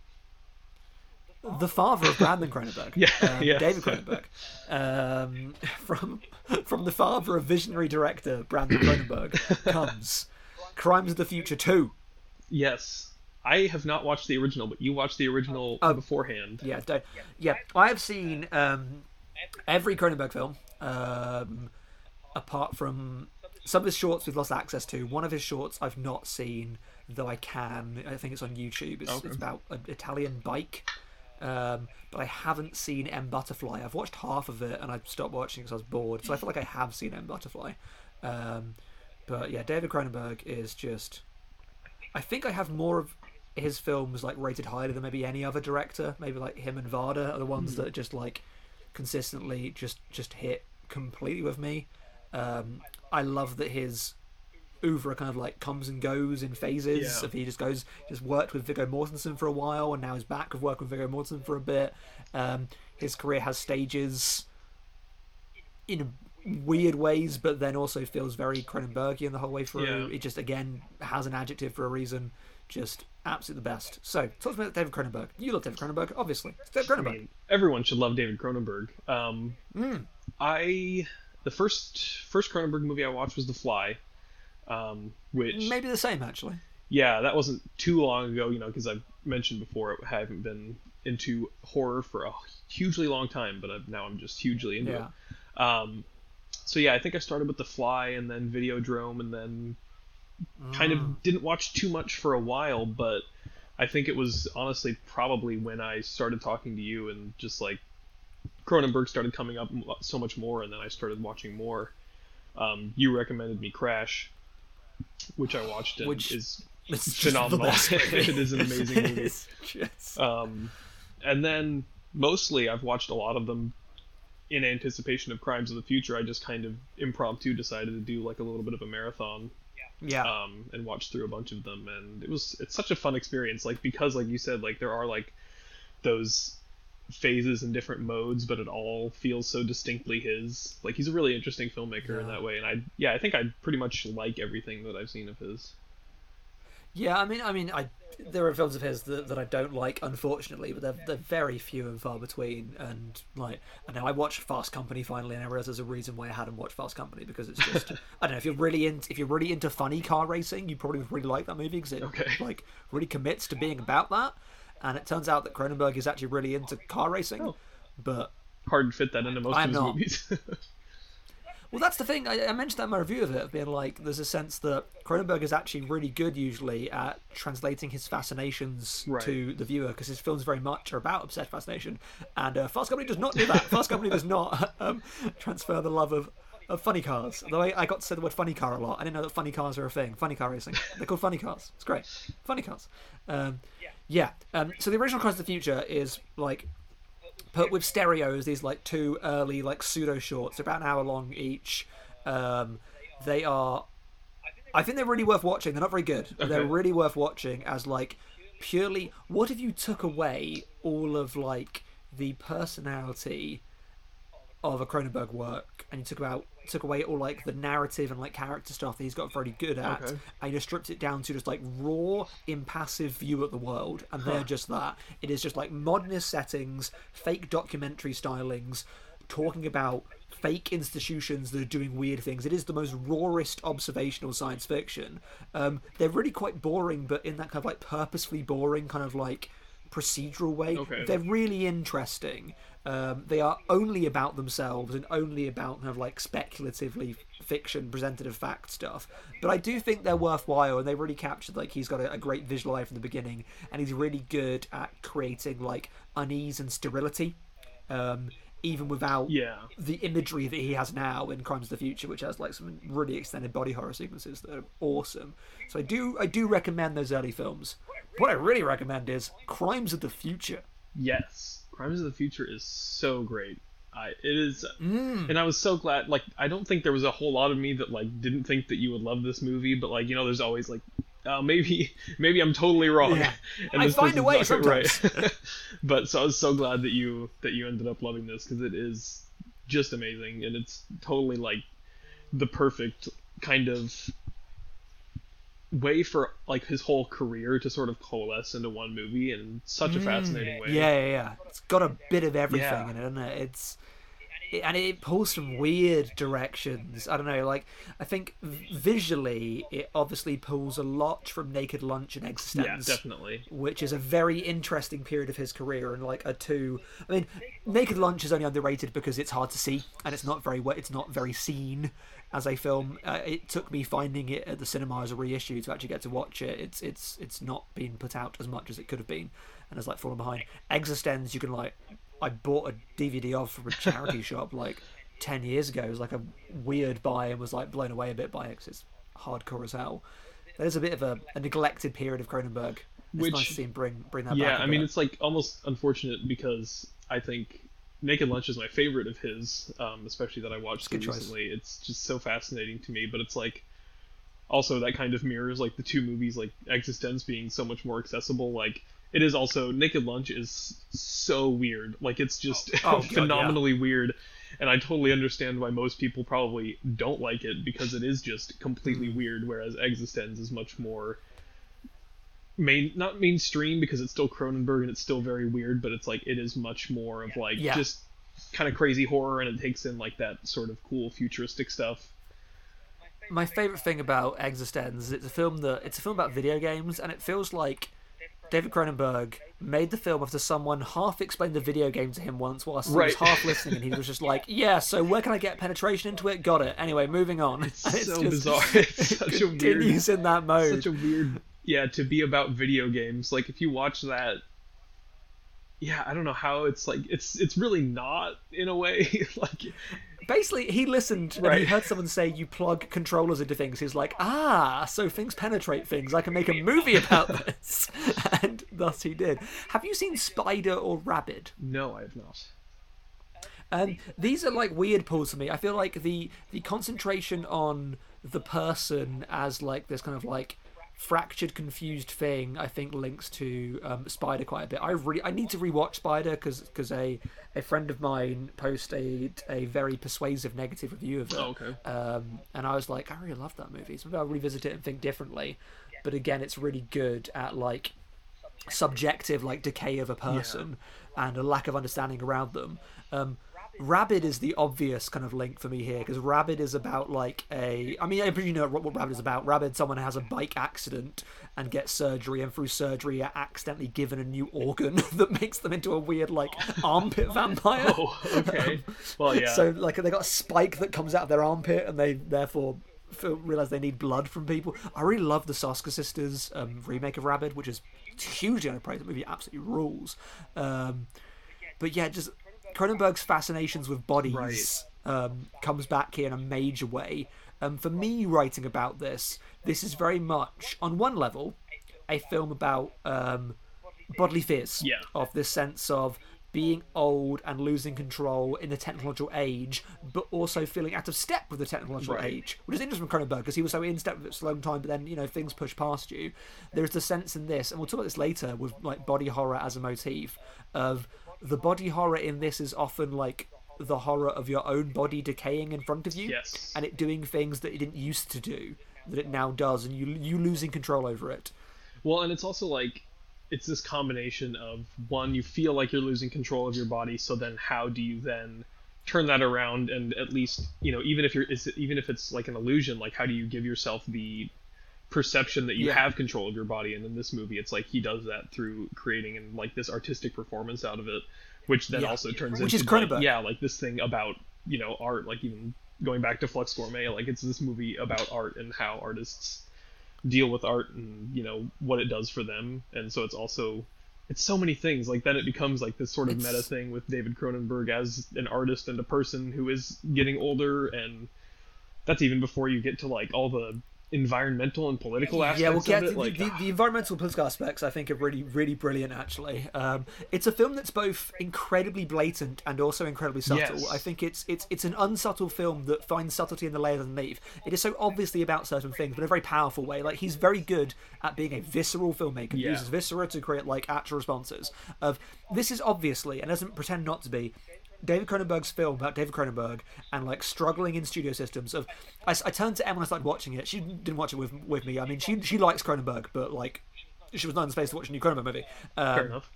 the father of Brandon Cronenberg, Yeah, um, yes. David Cronenberg, um, from from the father of visionary director Brandon Cronenberg comes Crimes of the Future Two. Yes. I have not watched the original, but you watched the original Oh. beforehand. Yeah, don't, yeah. I have seen um, every Cronenberg film, um, apart from some of his shorts we've lost access to. One of his shorts I've not seen, though I can. I think it's on YouTube. It's, Okay. it's about an Italian bike. Um, but I haven't seen M Butterfly. I've watched half of it and I stopped watching because I was bored. So I feel like I have seen M Butterfly. Um, but yeah, David Cronenberg is just. I think I have more of his films like rated higher than maybe any other director. Maybe like him and Varda are the ones that just like consistently just just hit completely with me. Um, I love that his oeuvre kind of like comes and goes in phases. Yeah. If he just goes, just worked with Viggo Mortensen for a while, and now is back with working with Viggo Mortensen for a bit. Um, his career has stages in weird ways, but then also feels very Cronenbergian the whole way through. Yeah. It just again has an adjective for a reason. Just absolutely the best. So, talk to me about David Cronenberg. You love David Cronenberg, obviously. It's David I Cronenberg. mean, everyone should love David Cronenberg. Um, Hmm. I the first first Cronenberg movie I watched was The Fly, um, which Maybe the same actually. yeah, that wasn't too long ago, you know, because I've mentioned before I haven't been into horror for a hugely long time, but I've, now I'm just hugely into Yeah. it. Um, so yeah, I think I started with The Fly and then Videodrome and then kind Mm. of didn't watch too much for a while, but I think it was honestly probably when I started talking to you and just like Cronenberg started coming up so much more, and then I started watching more. Um, you recommended me Crash, which I watched and Which- is It's phenomenal. the best movie. It is an amazing movie. Just- um, and then mostly I've watched a lot of them in anticipation of Crimes of the Future. I just kind of impromptu decided to do like a little bit of a marathon yeah. um, and watched through a bunch of them, and it was it's such a fun experience. Like because like you said, like there are like those phases and different modes, but it all feels so distinctly his. Like he's a really interesting filmmaker in that way, and I yeah I think I pretty much like everything that I've seen of his. Yeah, I mean, I mean, I there are films of his that, that I don't like, unfortunately, but they're they're very few and far between. And like, I know I watched Fast Company finally, and I realized there's a reason why I hadn't watched Fast Company because it's just I don't know if you're really into if you're really into funny car racing, you probably would really like that movie because it Okay. like really commits to being about that. And it turns out that Cronenberg is actually really into car racing, Oh. but Hard to fit that into most I'm of his not. movies. Well, that's the thing. I, I mentioned that in my review of it, of being like, there's a sense that Cronenberg is actually really good usually at translating his fascinations Right. to the viewer because his films very much are about obsessed fascination, and uh, Fast Company does not do that. Fast Company does not um, transfer the love of. Of funny cars. Though I, I got to say the word funny car a lot. I didn't know that funny cars are a thing. Funny car racing. They're called funny cars. It's great. Funny cars. Um, yeah. Um, so the original Cars of the Future is like put with stereos these like two early like pseudo shorts they're about an hour long each. Um, they are i think they're really worth watching. They're not very good but they're really worth watching as like purely what if you took away all of like the personality of a Cronenberg work and you took about took away all like the narrative and like character stuff that he's got very good at Okay. and just stripped it down to just like raw impassive view of the world and they're just that. It is just like modernist settings fake documentary stylings talking about fake institutions that are doing weird things. It is the most rawest observational science fiction. Um, they're really quite boring but in that kind of like purposefully boring kind of like procedural way Okay. they're really interesting um, they are only about themselves and only about kind of like speculatively fiction presented as fact stuff. But I do think they're worthwhile and they really captured like he's got a, a great visual eye from the beginning and he's really good at creating like unease and sterility. Um, even without yeah. the imagery that he has now in Crimes of the Future, which has like some really extended body horror sequences that are awesome. So I do I do recommend those early films. What I really recommend is Crimes of the Future. Yes, Crimes of the Future is so great. I it is, Mm. and I was so glad. Like, I don't think there was a whole lot of me that like didn't think that you would love this movie, but like you know, there's always like, oh, maybe maybe I'm totally wrong. Yeah. and I find a way sometimes. right. but so I was so glad that you that you ended up loving this because it is just amazing, and it's totally like the perfect kind of way for like his whole career to sort of coalesce into one movie in such a fascinating way. Mm. Yeah, yeah, yeah. It's got a bit of everything Yeah. in it, doesn't it? It's it, and it pulls from weird directions. I don't know, like I think visually, it obviously pulls a lot from Naked Lunch and eXistenZ. Yeah, definitely. which is a very interesting period of his career and like a two i mean naked lunch is only underrated because it's hard to see and it's not very it's not very seen as a film uh, it took me finding it at the cinema as a reissue to actually get to watch it it's it's it's not been put out as much as it could have been and it's like fallen behind eXistenZ you can like i bought a dvd of from a charity shop like 10 years ago it was like a weird buy and was like blown away a bit by it it's hardcore as hell there's a bit of a, a neglected period of Cronenberg. It's Which- nice to see him bring bring that yeah back. a i mean it's like almost unfortunate because i think naked lunch is my favorite of his um, especially that i watched good choice. recently it's just so fascinating to me but it's like also that kind of mirrors like the two movies like eXistenZ being so much more accessible like it is also naked lunch is so weird like it's just Oh, God, phenomenally weird and i totally understand why most people probably don't like it because it is just completely Mm. weird whereas eXistenZ is much more main not mainstream because it's still Cronenberg and it's still very weird, but it's like it is much more of like Yeah. just kind of crazy horror and it takes in like that sort of cool futuristic stuff. my favorite thing about eXistenZ is it's a film that it's a film about video games, and it feels like David Cronenberg made the film after someone half explained the video game to him once whilst he Right. was half listening and he was just like, Yeah, so where can I get penetration into it? Got it. Anyway, moving on. It's And so just- bizarre. It's such a weird continues in that mode. such a weird yeah to be about video games like if you watch that yeah i don't know how it's like it's it's really not in a way like Basically, he listened and he heard someone say you plug controllers into things. He's like, ah, so things penetrate things. I can make a movie about this. and thus he did. Have you seen Spider or Rabid no i have not Um, these are like weird pulls for me. I feel like the the concentration on the person as like this kind of like fractured, confused thing. I think links to um, Spider quite a bit. I really I need to rewatch Spider because because a a friend of mine posted a very persuasive negative review of it. Oh, okay. Um, and I was like, I really love that movie. So maybe I'll revisit it and think differently. But again, it's really good at like subjective like decay of a person and a lack of understanding around them. Um, Rabid is the obvious kind of link for me here because Rabid is about like a. I mean, I you know what, what Rabid is about. Rabid, someone has a bike accident and gets surgery, and through surgery are accidentally given a new organ that makes them into a weird like armpit vampire. oh okay well yeah So like they got a spike that comes out of their armpit, and they therefore feel, realize they need blood from people. I really love the Soska sisters um, remake of Rabid, which is hugely underpraised. The movie absolutely rules. Um, but yeah, just Cronenberg's fascinations with bodies um, comes back here in a major way. Um, for me, writing about this, this is very much on one level a film about um, bodily fears Yeah. of this sense of being old and losing control in the technological age, but also feeling out of step with the technological Right. age, which is interesting from Cronenberg because he was so in step with it for a long time, but then you know things push past you. There's the sense in this, and we'll talk about this later with like body horror as a motif of the body horror in this is often like the horror of your own body decaying in front of you Yes. and it doing things that it didn't used to do that it now does and you you losing control over it Well, and it's also like it's this combination of one, you feel like you're losing control of your body, so then how do you then turn that around and at least you know even if you're even if it's like an illusion, like how do you give yourself the perception that you Yeah. have control of your body? And in this movie, it's like he does that through creating and like this artistic performance out of it, which then Yeah. also turns Which into is like, yeah, like this thing about you know art, like even going back to Flux Gourmet, like it's this movie about art and how artists deal with art and you know what it does for them and so it's also it's so many things like then it becomes like this sort of It's- meta thing with david cronenberg as an artist and a person who is getting older and that's even before you get to like all the environmental and political aspects yeah, we'll get it the, like the, the environmental political aspects. I think are really, really brilliant. Actually, um, it's a film that's both incredibly blatant and also incredibly subtle. Yes. I think it's it's it's an unsubtle film that finds subtlety in the layers underneath. It is so obviously about certain things, but in a very powerful way. Like he's very good at being a visceral filmmaker. He Yeah. uses viscera to create like actual responses. Of this is obviously and doesn't pretend not to be. David Cronenberg's film about David Cronenberg and like struggling in studio systems. Of I, I turned to Em when I started watching it. She didn't watch it with with me. I mean, she she likes Cronenberg, but like she was not in the space to watch a new Cronenberg movie. Um, fair enough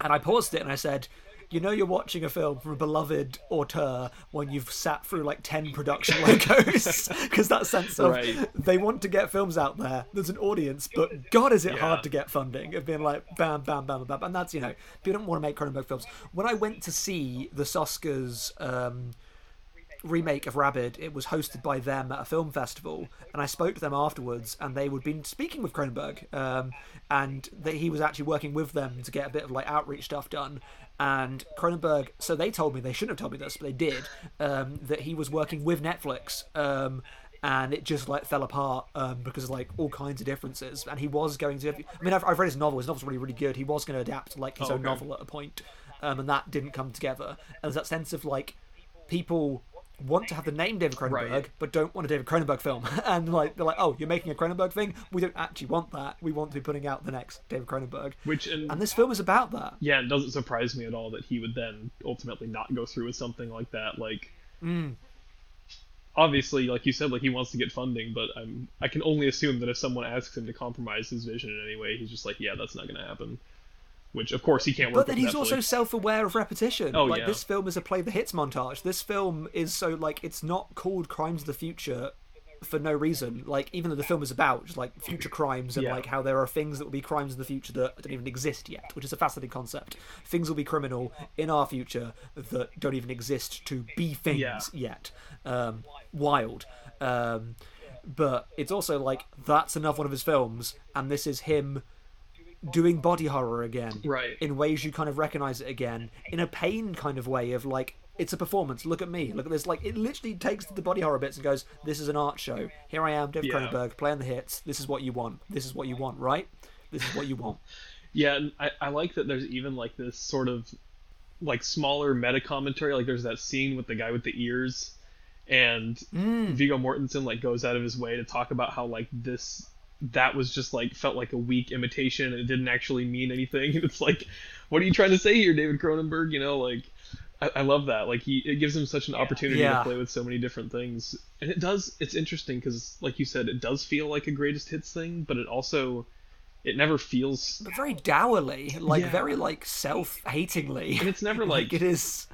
and I paused it and I said, "You know, you're watching a film from a beloved auteur when you've sat through like ten production logos, because that sense of Right. they want to get films out there. There's an audience, but God, is it Yeah. hard to get funding? Of being like bam, bam, bam, bam, bam. and that's you know, people don't want to make Cronenberg films. When I went to see the Soskas. Um, remake of Rabid, it was hosted by them at a film festival, and I spoke to them afterwards, and they would been speaking with Cronenberg, um, and that he was actually working with them to get a bit of like outreach stuff done. And Cronenberg, so they told me they shouldn't have told me this, but they did um, that he was working with Netflix. Um, and it just like fell apart um, because of like all kinds of differences. And he was going to. I mean, I've, I've read his novel. His novel's really, really good. He was going to adapt like his Oh, own okay. novel at a point, um, and that didn't come together. And there's that sense of like people want to have the name David Cronenberg, Right. but don't want a David Cronenberg film. and like they're like, oh, you're making a Cronenberg thing. We don't actually want that. We want to be putting out the next David Cronenberg. which and, And this film is about that. yeah it doesn't surprise me at all that he would then ultimately not go through with something like that like Mm. obviously like you said like he wants to get funding but i'm i can only assume that if someone asks him to compromise his vision in any way he's just like yeah that's not going to happen which of course he can't work But then he's also self-aware of repetition. Oh, like yeah. this film is a play the hits montage. This film is so like it's not called Crimes of the Future for no reason. Like even though the film is about just like future crimes and Yeah. like how there are things that will be crimes in the future that don't even exist yet, which is a fascinating concept. Things will be criminal in our future that don't even exist to be things Yeah. yet. Um, wild. Um, but it's also like that's another one of his films, and this is him doing body horror again Right. in ways you kind of recognize it again in a pain kind of way of like it's a performance. Look at me. Look at this. Like it literally takes the body horror bits and goes this is an art show. Here i am david Yeah. cronenberg playing the hits. This is what you want. This is what you want right? This is what you want. Yeah, and I, I like that there's even like this sort of like smaller meta commentary. Like there's that scene with the guy with the ears, and mm. Viggo Mortensen like goes out of his way to talk about how like this that was just like felt like a weak imitation and it didn't actually mean anything. And it's like, what are you trying to say here, David Cronenberg? You know, like I, I love that. Like he it gives him such an opportunity Yeah. to play with so many different things, and it does. It's interesting because, like you said, it does feel like a greatest hits thing, but it also it never feels but very dourly like Yeah. very like self-hatingly and it's never like it is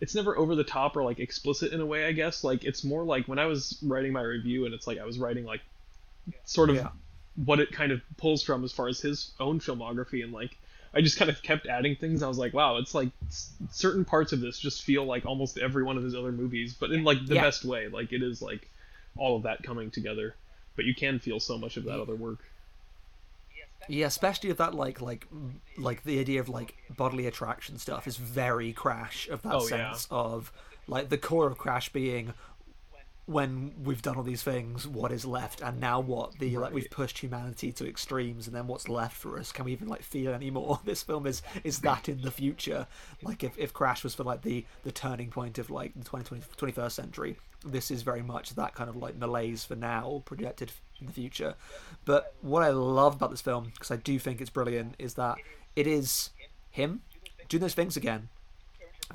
it's never over the top or like explicit in a way i guess like it's more like when i was writing my review and it's like i was writing like sort of Yeah. what it kind of pulls from as far as his own filmography and like i just kind of kept adding things i was like wow it's like s- certain parts of this just feel like almost every one of his other movies but in like the Yeah. best way like it is like all of that coming together but you can feel so much of that other work Yeah, especially if that like like mm, like the idea of like bodily attraction stuff is very Crash of that Oh, yeah. sense of like the core of Crash being when we've done all these things, what is left, and now what? The like we've pushed humanity to extremes, and then what's left for us? Can we even like feel anymore? This film is is that in the future? Like if, if Crash was for like the the turning point of like the 20, 21st century, this is very much that kind of like malaise for now projected in the future. But what I love about this film, because I do think it's brilliant, is that it is him doing those things again.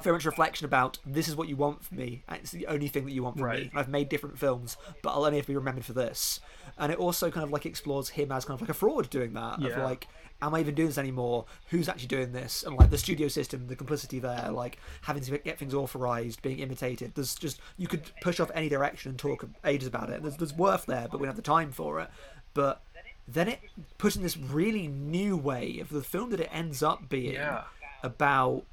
Very much reflection about this is what you want from me, and it's the only thing that you want from me. Right. And I've made different films, but I'll only have to be remembered for this. And it also kind of like explores him as kind of like a fraud doing that. Of like, am I even doing this anymore? Who's actually doing this? And like the studio system, the complicity there, like having to get things authorized, being imitated. There's just you could push off any direction and talk ages about it. There's there's worth there, but we don't have the time for it. But then it puts in this really new way of the film that it ends up being Yeah. about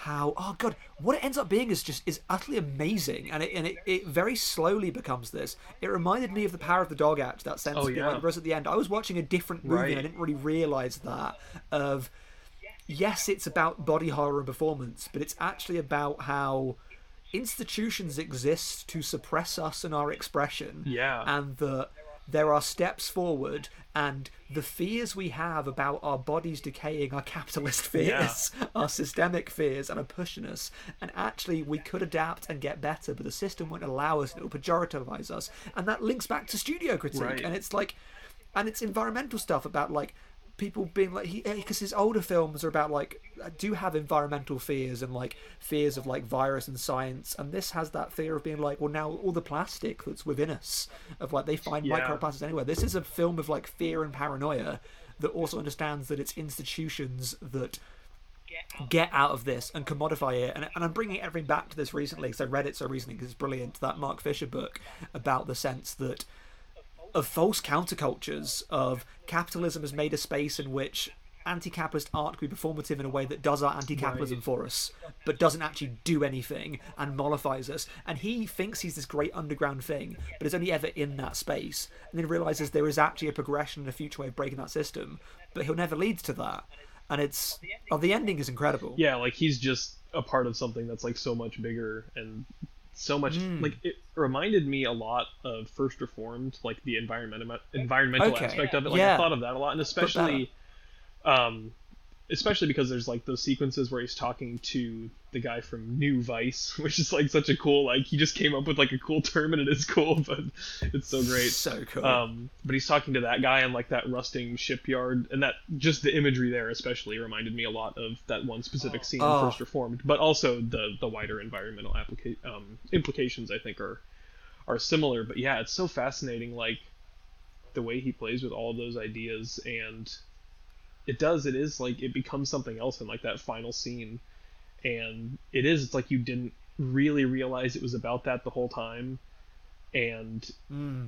how oh god what it ends up being is just is utterly amazing and it and it, it very slowly becomes this it reminded me of the power of the dog act that sense Oh, yeah. like Rose at the end i was watching a different movie and i didn't really realize that of yes it's about body horror and performance but it's actually about how institutions exist to suppress us and our expression Yeah. and that there are steps forward and the fears we have about our bodies decaying are capitalist fears are systemic fears and are pushing us. And actually we could adapt and get better but the system won't allow us and it will pejorativize us. And that links back to studio critique. Right. and it's like and it's environmental stuff about like people being like he eh, because his older films are about like do have environmental fears and like fears of like virus and science and this has that fear of being like well now all the plastic that's within us of like they find Yeah. microplastics anywhere this is a film of like fear and paranoia that also understands that it's institutions that get out of this and commodify it. And, and I'm bringing everything back to this recently because I read it so recently because it's brilliant. That Mark Fisher book about the sense that of false countercultures of capitalism has made a space in which anti-capitalist art can be performative in a way that does our anti-capitalism Right. for us but doesn't actually do anything and mollifies us. And he thinks he's this great underground thing but is only ever in that space. And then realizes there is actually a progression and a future way of breaking that system but he'll never lead to that. And it's oh the ending is incredible. Yeah like he's just a part of something that's like so much bigger and so much Hmm. like it reminded me a lot of first reformed like the environmental environmental Okay. aspect of it like Yeah. i thought of that a lot and especially um especially because there's like those sequences where he's talking to the guy from new vice which is like such a cool like he just came up with like a cool term and it is cool but it's so great so cool um, but he's talking to that guy in like that rusting shipyard, and that just the imagery there especially reminded me a lot of that one specific scene Oh. in First Reformed. But also the the wider environmental applica- um, implications I think are are similar. But yeah, it's so fascinating, like the way he plays with all those ideas, and it does. It is like it becomes something else in like that final scene, and it is. It's like you didn't really realize it was about that the whole time and hmm.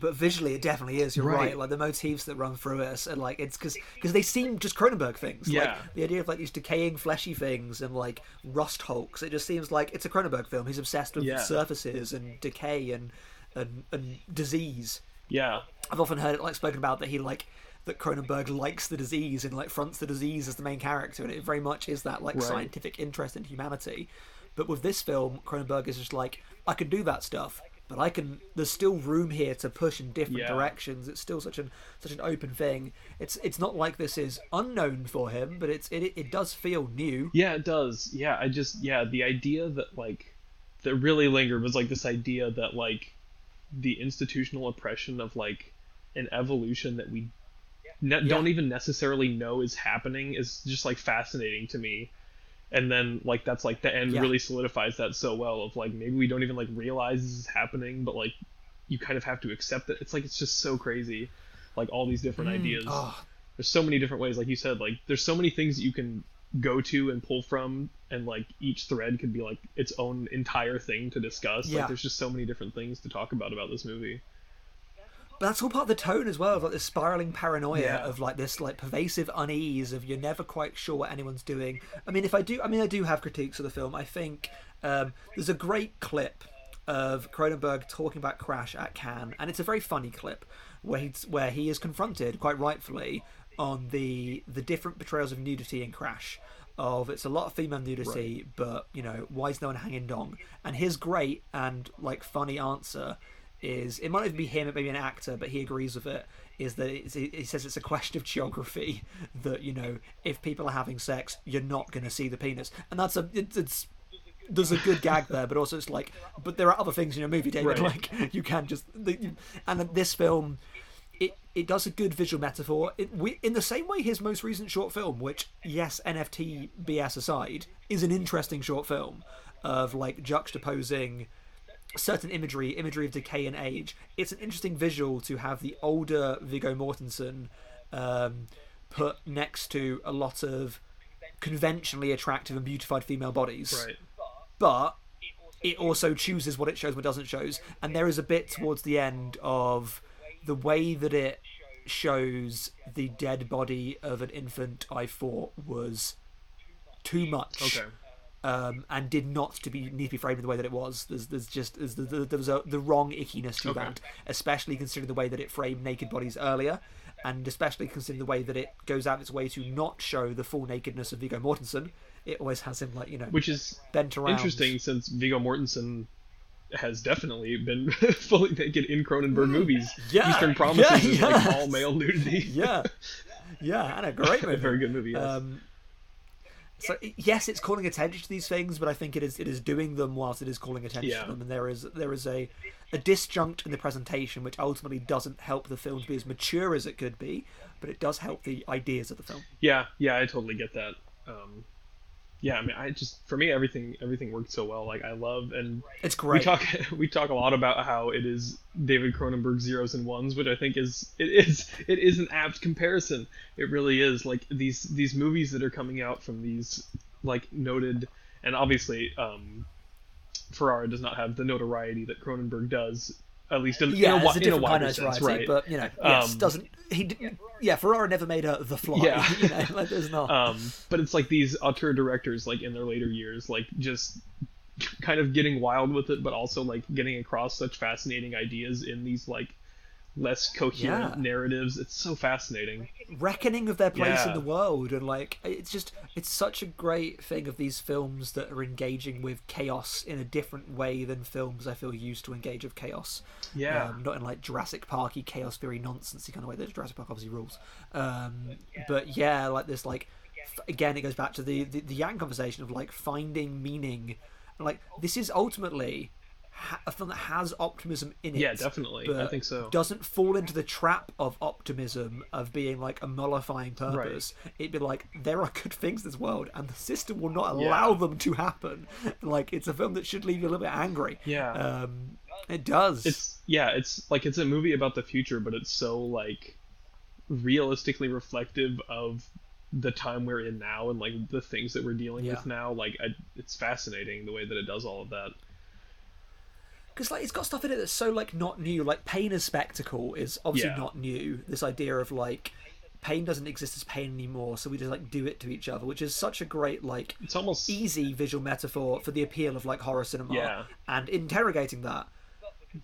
But visually, it definitely is. You're right. Right. Like the motifs that run through it, and like it's because because they seem just Cronenberg things. Yeah. Like the idea of like these decaying fleshy things and like rust hulks. It just seems like it's a Cronenberg film. He's obsessed with Yeah. surfaces and decay and and and disease. yeah I've often heard it like spoken about that he like that Cronenberg likes the disease and like fronts the disease as the main character, and it very much is that like Right. scientific interest in humanity. But with this film, Cronenberg is just like I can do that stuff, but I can. There's still room here to push in different Yeah. directions. It's still such an such an open thing. It's it's not like this is unknown for him, but it's it it does feel new. Yeah, it does. Yeah, I just yeah, the idea that like that really lingered was like this idea that like the institutional oppression of like an evolution that we ne- don't even necessarily know is happening is just like fascinating to me. And then like that's like the end Yeah. really solidifies that so well of like maybe we don't even like realize this is happening, but like you kind of have to accept it. It's like it's just so crazy. Like all these different mm, ideas Oh, there's so many different ways like you said like there's so many things that you can go to and pull from and like each thread could be like its own entire thing to discuss Yeah. like there's just so many different things to talk about about this movie But that's all part of the tone as well, of like this spiraling paranoia Yeah. of like this like pervasive unease of you're never quite sure what anyone's doing. I mean, if I do, I mean, I do have critiques of the film. I think um, there's a great clip of Cronenberg talking about Crash at Cannes, and it's a very funny clip where he's where he is confronted quite rightfully on the the different portrayals of nudity in Crash. Of it's a lot of female nudity, but you know why is no one hanging dong? And his great and like funny answer is it might even be him, it may be an actor, but he agrees with it. Is that he says it's a question of geography that you know if people are having sex, you're not going to see the penis, and that's a it's, it's there's a good gag there, but also it's like, but there are other things in your movie, David. Right. Like you can just, the- and this film, it it does a good visual metaphor. It, we, in the same way, his most recent short film, which yes, NFT BS aside, is an interesting short film of like juxtaposing certain imagery, imagery of decay and age. It's an interesting visual to have the older Viggo Mortensen um, put next to a lot of conventionally attractive and beautified female bodies right but it also chooses what it shows, and what it doesn't shows. And there is a bit towards the end of the way that it shows the dead body of an infant. I thought was too much. okay Um, and did not to be need to be framed in the way that it was. There's, there's just there's, there there was a, the wrong ickiness to Okay. that, especially considering the way that it framed naked bodies earlier, and especially considering the way that it goes out of its way to not show the full nakedness of Viggo Mortensen. It always has him like you know which is bent around. interesting since Viggo Mortensen has definitely been fully naked in Cronenberg movies. Yeah, Eastern Promises yeah, is yes. like all male nudity yeah, yeah, and a great movie. a very good movie yes. Um, so yes, it's calling attention to these things, but I think it is it is doing them whilst it is calling attention Yeah. to them, and there is there is a a disjunct in the presentation which ultimately doesn't help the film to be as mature as it could be, but it does help the ideas of the film. Yeah, yeah, I totally get that. Um, yeah, I mean, I just for me everything everything worked so well. Like I love and It's we great. talk we talk a lot about how it is David Cronenberg zeros and ones, which I think is it is it is an apt comparison. It really is. Like these these movies that are coming out from these like noted and obviously um, Ferrara does not have the notoriety that Cronenberg does. At least in, yeah, in, a, it's a different kind of sense, right? but you know, yes, Um, doesn't he? Yeah, Ferrara never made a The Fly. Yeah. you know, like there's not. um, but it's like these auteur directors like in their later years like just kind of getting wild with it but also like getting across such fascinating ideas in these like less coherent Yeah. narratives it's so fascinating reckoning of their place in the world and like it's just it's such a great thing of these films that are engaging with chaos in a different way than films I feel used to engage with chaos. yeah Um, not in like Jurassic Parky chaos theory nonsensey kind of way that Jurassic Park obviously rules. Um, but yeah, like this like f- again it goes back to the, the the Yang conversation of like finding meaning. Like this is ultimately ha- a film that has optimism in it. Yeah, definitely. I think so. Doesn't fall into the trap of optimism of being like a mollifying purpose. It'd be like there are good things in this world, and the system will not allow Yeah. them to happen. Like it's a film that should leave you a little bit angry. Yeah. Um, it does. it's yeah it's like it's a movie about the future but it's so like realistically reflective of the time we're in now and like the things that we're dealing Yeah. with now like I, it's fascinating the way that it does all of that because like it's got stuff in it that's so like not new. Like pain as spectacle is obviously Yeah. not new. This idea of like pain doesn't exist as pain anymore, so we just like do it to each other, which is such a great like It's almost easy visual metaphor for the appeal of like horror cinema Yeah. and interrogating that.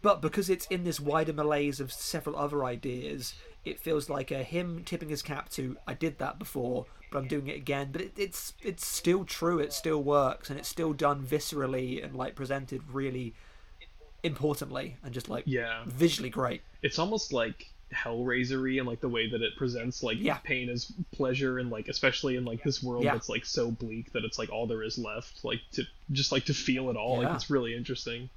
But because it's in this wider malaise of several other ideas, it feels like a him tipping his cap to I did that before, but I'm doing it again. But it, it's it's still true. It still works, and it's still done viscerally and like presented really importantly and just like yeah. visually great. It's almost like Hellraisery and like the way that it presents like Yeah. pain as pleasure and like especially in like this world Yeah. that's like so bleak that it's like all there is left like to just like to feel it all Yeah. like it's really interesting.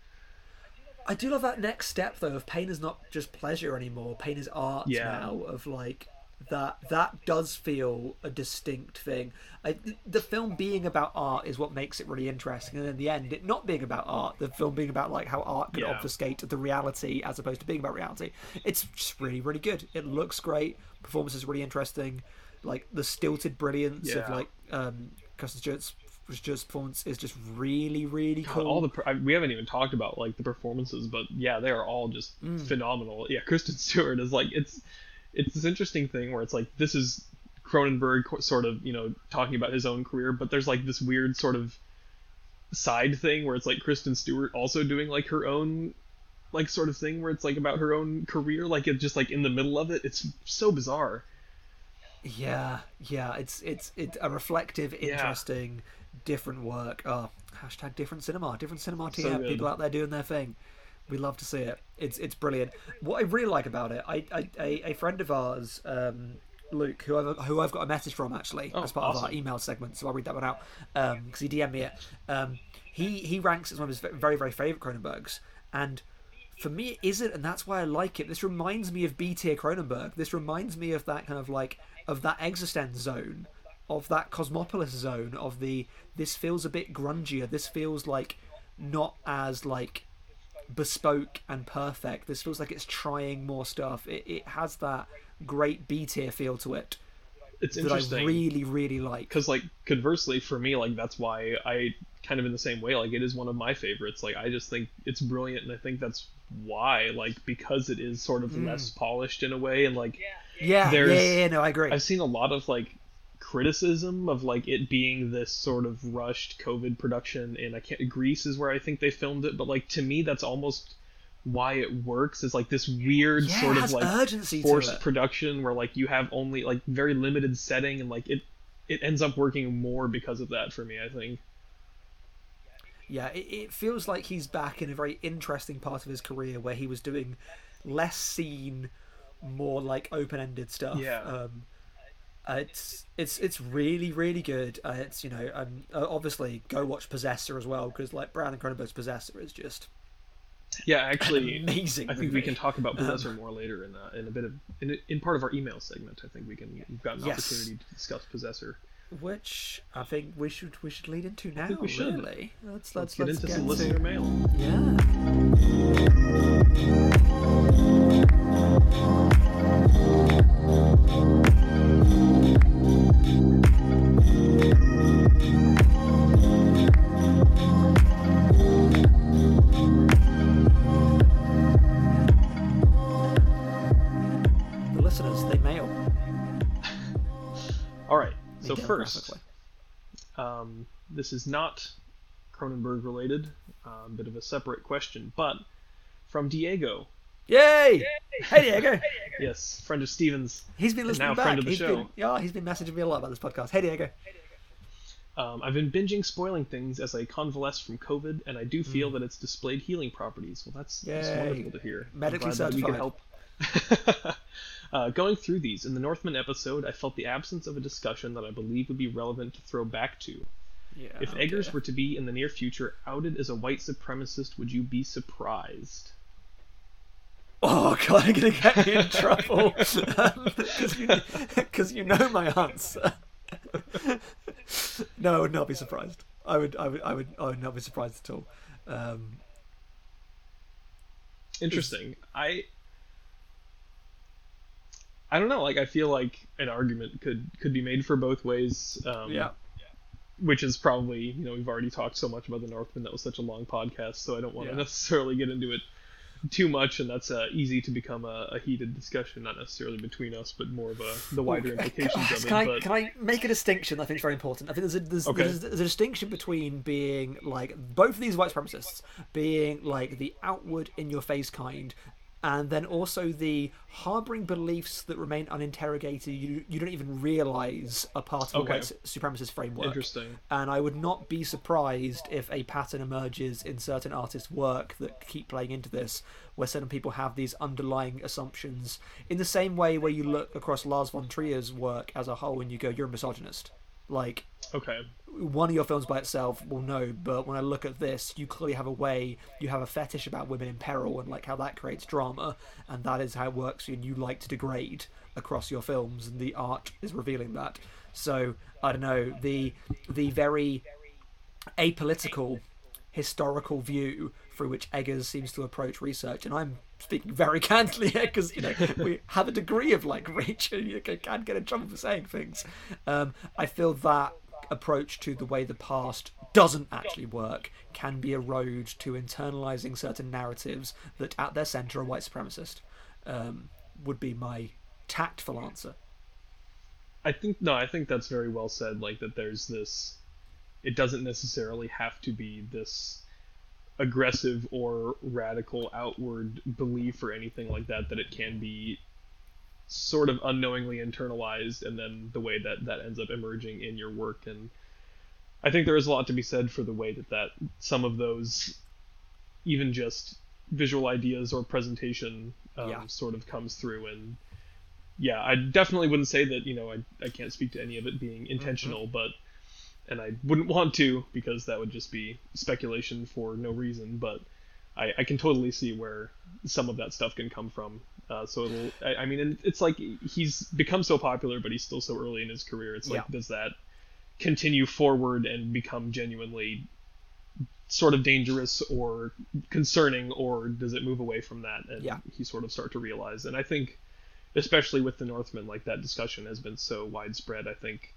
I do love that next step though of pain is not just pleasure anymore. Pain is art now. Of like that that does feel a distinct thing. I, the film being about art is what makes it really interesting, and in the end, it not being about art, the film being about like how art can Yeah. obfuscate the reality as opposed to being about reality. It's just really really good. It looks great. Performance is really interesting. Like the stilted brilliance of like um, Kristen Stewart's Stewart's performance is just really really God, cool. all the I, we haven't even talked about like the performances, but yeah, they are all just Mm. phenomenal. Yeah, Kristen Stewart is like it's it's this interesting thing where it's like this is Cronenberg sort of you know talking about his own career, but there's like this weird sort of side thing where it's like Kristen Stewart also doing like her own like sort of thing where it's like about her own career, like it's just like in the middle of it. It's so bizarre. Yeah, yeah, it's it's it's a reflective, interesting, different work. Oh, hashtag different cinema, different cinema. So TM, good. people out there doing their thing. We love to see it. It's it's brilliant. What I really like about it, I, I a, a friend of ours, um, Luke, who I've who I've got a message from actually Oh, as part of our email segment, so I'll read that one out because he DM'd me it. Um, he he ranks as one of his very very favorite Cronenbergs, and for me it isn't and that's why i like it this reminds me of b tier cronenberg this reminds me of that kind of like of that eXistenZ zone of that cosmopolis zone of the this feels a bit grungier this feels like not as like bespoke and perfect. This feels like it's trying more stuff. It, it has that great b tier feel to it It's that i really really like. Because like conversely for me like that's why i kind of in the same way like it is one of my favorites. Like i just think it's brilliant and i think that's why like because it is sort of Mm. less polished in a way and like yeah. Yeah, There's- yeah yeah. No i agree. I've seen a lot of like criticism of like it being this sort of rushed covid production and i can't greece is where i think they filmed it but like to me that's almost why it works is like this weird yeah, sort of like forced production where like you have only like very limited setting and like it it ends up working more because of that for me i think Yeah, it, it feels like he's back in a very interesting part of his career where he was doing less scene, more like open-ended stuff. Yeah. Um, uh, it's it's it's really really good. Uh, it's you know um, obviously go watch Possessor as well because like Brandon Cronenberg's Possessor is just yeah actually amazing. i think we can talk about Um, possessor more later in uh, in a bit of in, in part of our email segment i think we can we've got an Yes. opportunity to discuss possessor which I think we should we should lead into now. we should. Really, let's let's, let's, get into some to- listener mail Yeah. So first um, this is not cronenberg related a um, bit of a separate question but from diego Yay! Hey Diego. yes friend of stevens He's been And listening now back. friend of the He's show. been, yeah, he's been messaging me a lot about this podcast. Hey Diego. Um, I've been binging spoiling things as I convalesce from COVID, and I do feel that it's displayed healing properties. Well, that's, that's Hmm. Wonderful to hear. Medically glad that we can help. uh, going through these, in the Northman episode, I felt the absence of a discussion that I believe would be relevant to throw back to. Yeah. If Eggers were to be in the near future outed as a white supremacist, would you be surprised? Oh god, I'm gonna get me in trouble because you, 'cause you know my answer. no, I would not be surprised. I would, I would, I would, I would not be surprised at all. Um, Interesting. I I don't know. Like I feel like an argument could could be made for both ways. Um, yeah, which is probably you know we've already talked so much about the Northman that was such a long podcast, so I don't want to Yeah. necessarily get into it too much, and that's uh, easy to become a, a heated discussion, not necessarily between us, but more of a the wider implications of it. Can I, but can I make a distinction? I think it's very important. I think there's a, there's, Okay. there's, there's a distinction between being like both of these white supremacists being like the outward in your face kind, and then also the harboring beliefs that remain uninterrogated. You you don't even realize are part of the Okay. white supremacist framework. interesting. And I would not be surprised if a pattern emerges in certain artists' work that keep playing into this, where certain people have these underlying assumptions. In the same way where you look across Lars von Trier's work as a whole and you go, you're a misogynist. Like, Okay, one of your films by itself will know, but when I look at this, you clearly have a way, you have a fetish about women in peril and like how that creates drama, and that is how it works and you like to degrade across your films, and the art is revealing that. So I don't know the the very apolitical historical view through which Eggers seems to approach research, and I'm speaking very candidly here because you know we have a degree of like reach, and you can get in trouble for saying things. Um, I feel that approach to the way the past doesn't actually work can be a road to internalizing certain narratives that at their center are white supremacist. Um, would be my tactful answer. I think no, I think that's very well said. Like that, there's this. It doesn't necessarily have to be this aggressive or radical outward belief or anything like that. That it can be sort of unknowingly internalized, and then the way that that ends up emerging in your work. And I think there is a lot to be said for the way that that some of those, even just visual ideas or presentation, um, Yeah. sort of comes through and yeah, I definitely wouldn't say that, you know, I, I can't speak to any of it being intentional, but, and I wouldn't want to because that would just be speculation for no reason, but I, I can totally see where some of that stuff can come from. Uh, so it'll, I, I mean, it's like he's become so popular, but he's still so early in his career. It's like, Yeah. does that continue forward and become genuinely sort of dangerous or concerning, or does it move away from that and Yeah. he sort of start to realize? And I think, especially with the Northman, like that discussion has been so widespread. I think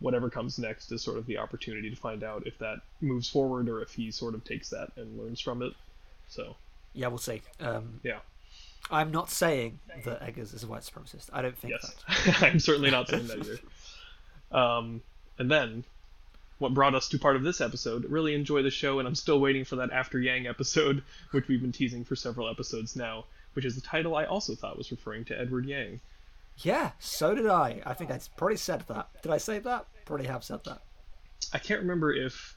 whatever comes next is sort of the opportunity to find out if that moves forward or if he sort of takes that and learns from it. So Yeah, we'll see. Um, yeah, I'm not saying that Eggers is a white supremacist. I don't think yes, that. I'm certainly not saying that either. Um, and then what brought us to part of this episode. Really enjoy the show, and I'm still waiting for that After Yang episode, which we've been teasing for several episodes now. Which is the title I also thought was referring to Edward Yang. Yeah, so did I. I think I probably said that. Did I say that? Probably have said that. I can't remember if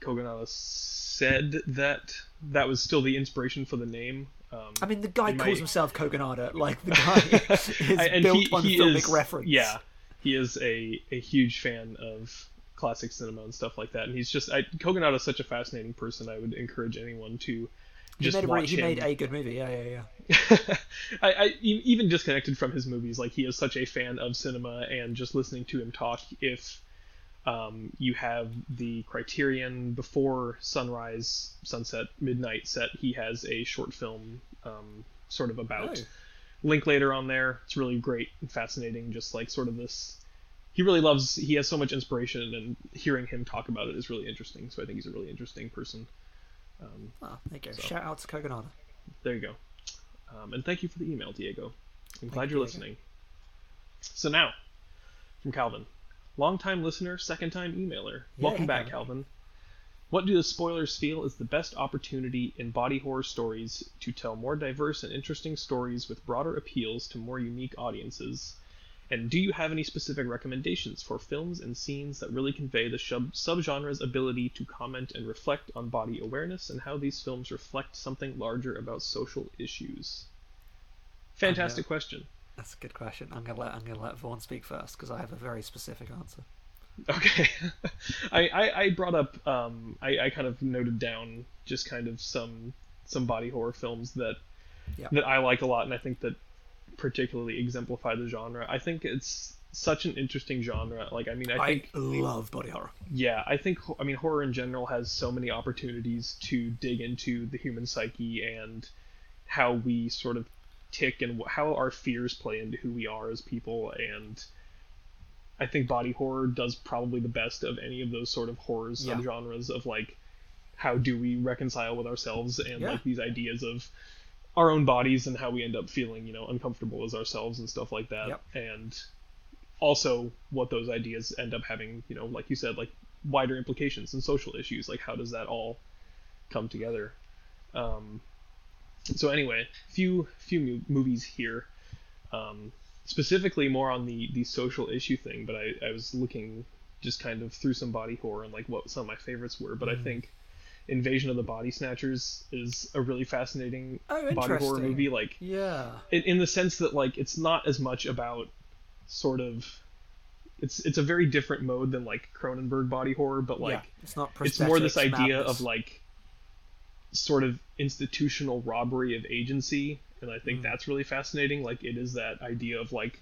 Kogonada said that that was still the inspiration for the name. Um, I mean, the guy calls himself Kogonada. Like, the guy is I- built he- on he filmic is- reference. Yeah, he is a, a huge fan of classic cinema and stuff like that, and he's just I, Kogonada is such a fascinating person. I would encourage anyone to He, just made a, he him. made a good movie. Yeah, yeah, yeah. I, I even disconnected from his movies, like he is such a fan of cinema, and just listening to him talk. If um, you have the Criterion before sunrise, sunset, midnight set, he has a short film um, sort of about Oh. link later on there. It's really great and fascinating. Just like sort of this, he really loves. He has so much inspiration, and hearing him talk about it is really interesting. So I think he's a really interesting person. Um, Oh, there you go. Shout out to Kogonada. there you go. Um, and thank you for the email, Diego. I'm glad you, you're listening. So now, from Calvin, long-time listener, second-time emailer. Yeah, Welcome back. Calvin. What do the spoilers feel is the best opportunity in body horror stories to tell more diverse and interesting stories with broader appeals to more unique audiences? And do you have any specific recommendations for films and scenes that really convey the sub- subgenre's ability to comment and reflect on body awareness and how these films reflect something larger about social issues? Fantastic question. That's a good question. I'm gonna let I'm gonna let Vaughn speak first because I have a very specific answer. Okay. I, I, I brought up um I, I kind of noted down just kind of some some body horror films that Yeah. that I like a lot and I think that particularly exemplify the genre. I think it's such an interesting genre. Like I mean I I, think love body horror. yeah, I think I mean horror in general has so many opportunities to dig into the human psyche and how we sort of tick and how our fears play into who we are as people and I think body horror does probably the best of any of those sort of horrors Yeah. subgenres of like how do we reconcile with ourselves and Yeah. like these ideas of our own bodies and how we end up feeling you know uncomfortable as ourselves and stuff like that Yep. and also what those ideas end up having you know like you said like wider implications and social issues like how does that all come together um, so anyway few few movies here um, specifically more on the the social issue thing but I, I was looking just kind of through some body horror and like what some of my favorites were but i Mm. think invasion of the body snatchers is a really fascinating Oh, body horror movie like Yeah. in, in the sense that like it's not as much about sort of it's it's a very different mode than like Cronenberg body horror, but like yeah. It's not it's more this idea madness. of like sort of institutional robbery of agency, and I think Mm. that's really fascinating. Like it is that idea of like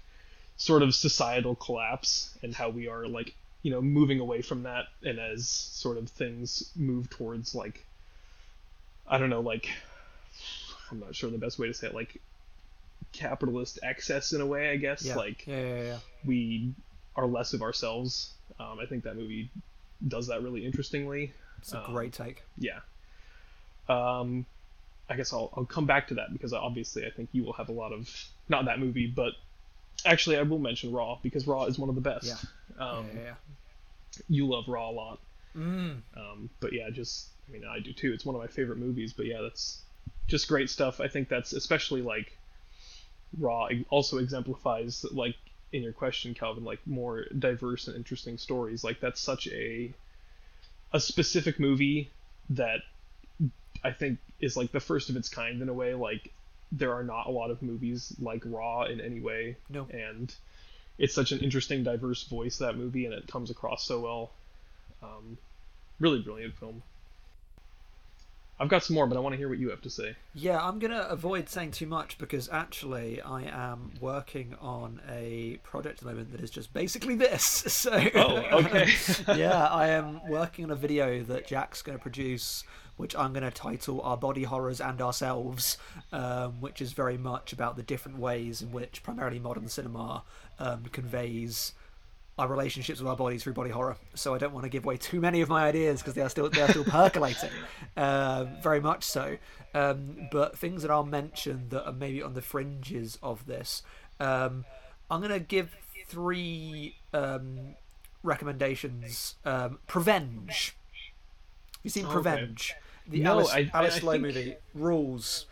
sort of societal collapse and how we are like you know moving away from that, and as sort of things move towards like I don't know like I'm not sure the best way to say it like capitalist excess in a way I guess yeah. like yeah, yeah, yeah. we are less of ourselves. Um, I think that movie does that really interestingly. It's a Um, great take. Yeah. Um, I guess I'll I'll come back to that because obviously I think you will have a lot of not that movie, but actually I will mention Raw because Raw is one of the best. Yeah. Um, yeah, yeah, You love Raw a lot. Mm. Um, but yeah, just I mean I do too. It's one of my favorite movies. But yeah, that's just great stuff. I think that's especially like Raw also exemplifies like in your question, Calvin, like more diverse and interesting stories. Like that's such a a specific movie that I think is like the first of its kind in a way. Like there are not a lot of movies like Raw in any way, No. and it's such an interesting, diverse voice that movie, and it comes across so well. Um, really brilliant film. I've got some more, but I want to hear what you have to say. Yeah, I'm gonna avoid saying too much because actually I am working on a project at the moment that is just basically this. So Oh, okay. yeah, I am working on a video that Jack's going to produce, which I'm going to title "Our Body Horrors and Ourselves," um, which is very much about the different ways in which primarily modern cinema um, conveys our relationships with our bodies through body horror. So I don't want to give away too many of my ideas because they are still they are still percolating, um, very much so. Um, but things that I'll mention that are maybe on the fringes of this, um, I'm gonna give three um, recommendations. Um, Prevenge. You seen Okay. Prevenge? The No, Alice, I- I- Alice I Lowe think- movie. Rules.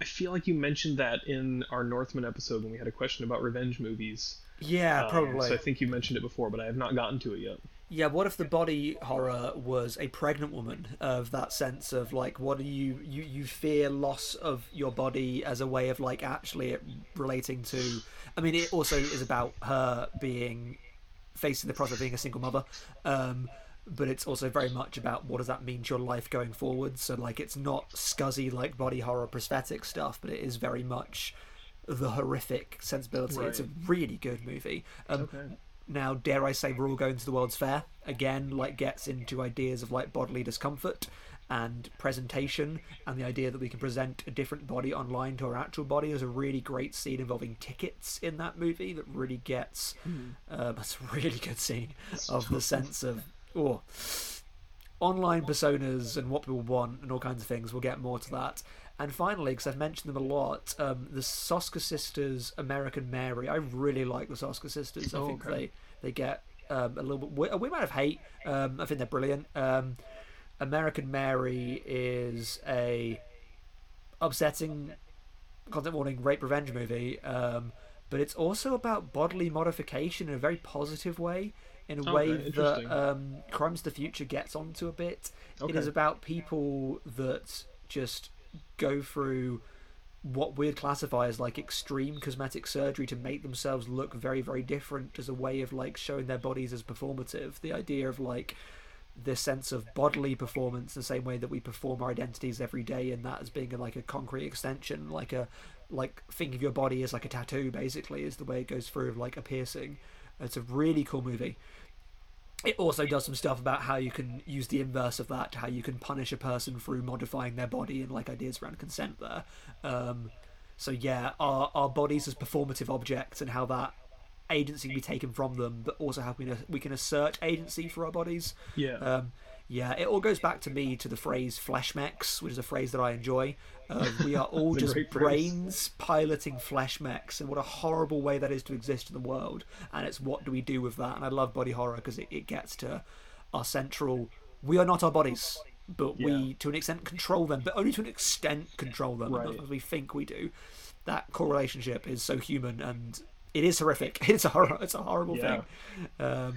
I feel like you mentioned that in our Northman episode when we had a question about revenge movies. Yeah, Um, probably. So I think you mentioned it before, but I have not gotten to it yet. Yeah, what if the body horror was a pregnant woman of that sense of like what do you you you fear loss of your body as a way of like actually relating to I mean it also is about her being facing the prospect of being a single mother. Um but it's also very much about what does that mean to your life going forward. So like it's not scuzzy like body horror prosthetic stuff, but it is very much the horrific sensibility. It's a really good movie. Um, Okay. now dare i say we're all going to the world's fair again like gets into ideas of like bodily discomfort and presentation and the idea that we can present a different body online to our actual body there's a really great scene involving tickets in that movie that really gets um, it's a really good scene of the sense of oh online personas and what people want and all kinds of things we'll get more to that and finally because i've mentioned them a lot um, the soska sisters american mary. I really like the soska sisters. I Oh, think okay. they they get um, a little bit we, we might have hate um, i think they're brilliant. Um, american mary is a upsetting content warning rape revenge movie um, but it's also about bodily modification in a very positive way in a way that um, crimes of the future gets onto a bit. It Okay. is about people that just go through what we'd classify as like extreme cosmetic surgery to make themselves look very very different as a way of like showing their bodies as performative. The idea of like this sense of bodily performance the same way that we perform our identities every day and that as being a, like a concrete extension like a like think of your body as like a tattoo basically is the way it goes through like a piercing. It's a really cool movie it also does some stuff about how you can use the inverse of that, how you can punish a person through modifying their body and like ideas around consent there. Um, so yeah, our our bodies as performative objects and how that agency can be taken from them, but also how we can, we can assert agency for our bodies. Yeah. Um, yeah, it all goes back to me to the phrase flesh mechs, which is a phrase that I enjoy. Uh, we are all just brains piloting flesh mechs, and what a horrible way that is to exist in the world. And it's what do we do with that? And I love body horror because it, it gets to our central. We are not our bodies, but we, to an extent, control them, but only to an extent control them, Right. not as we think we do. That core relationship is so human, and it is horrific. It's a horror. It's a horrible Yeah. thing. Um,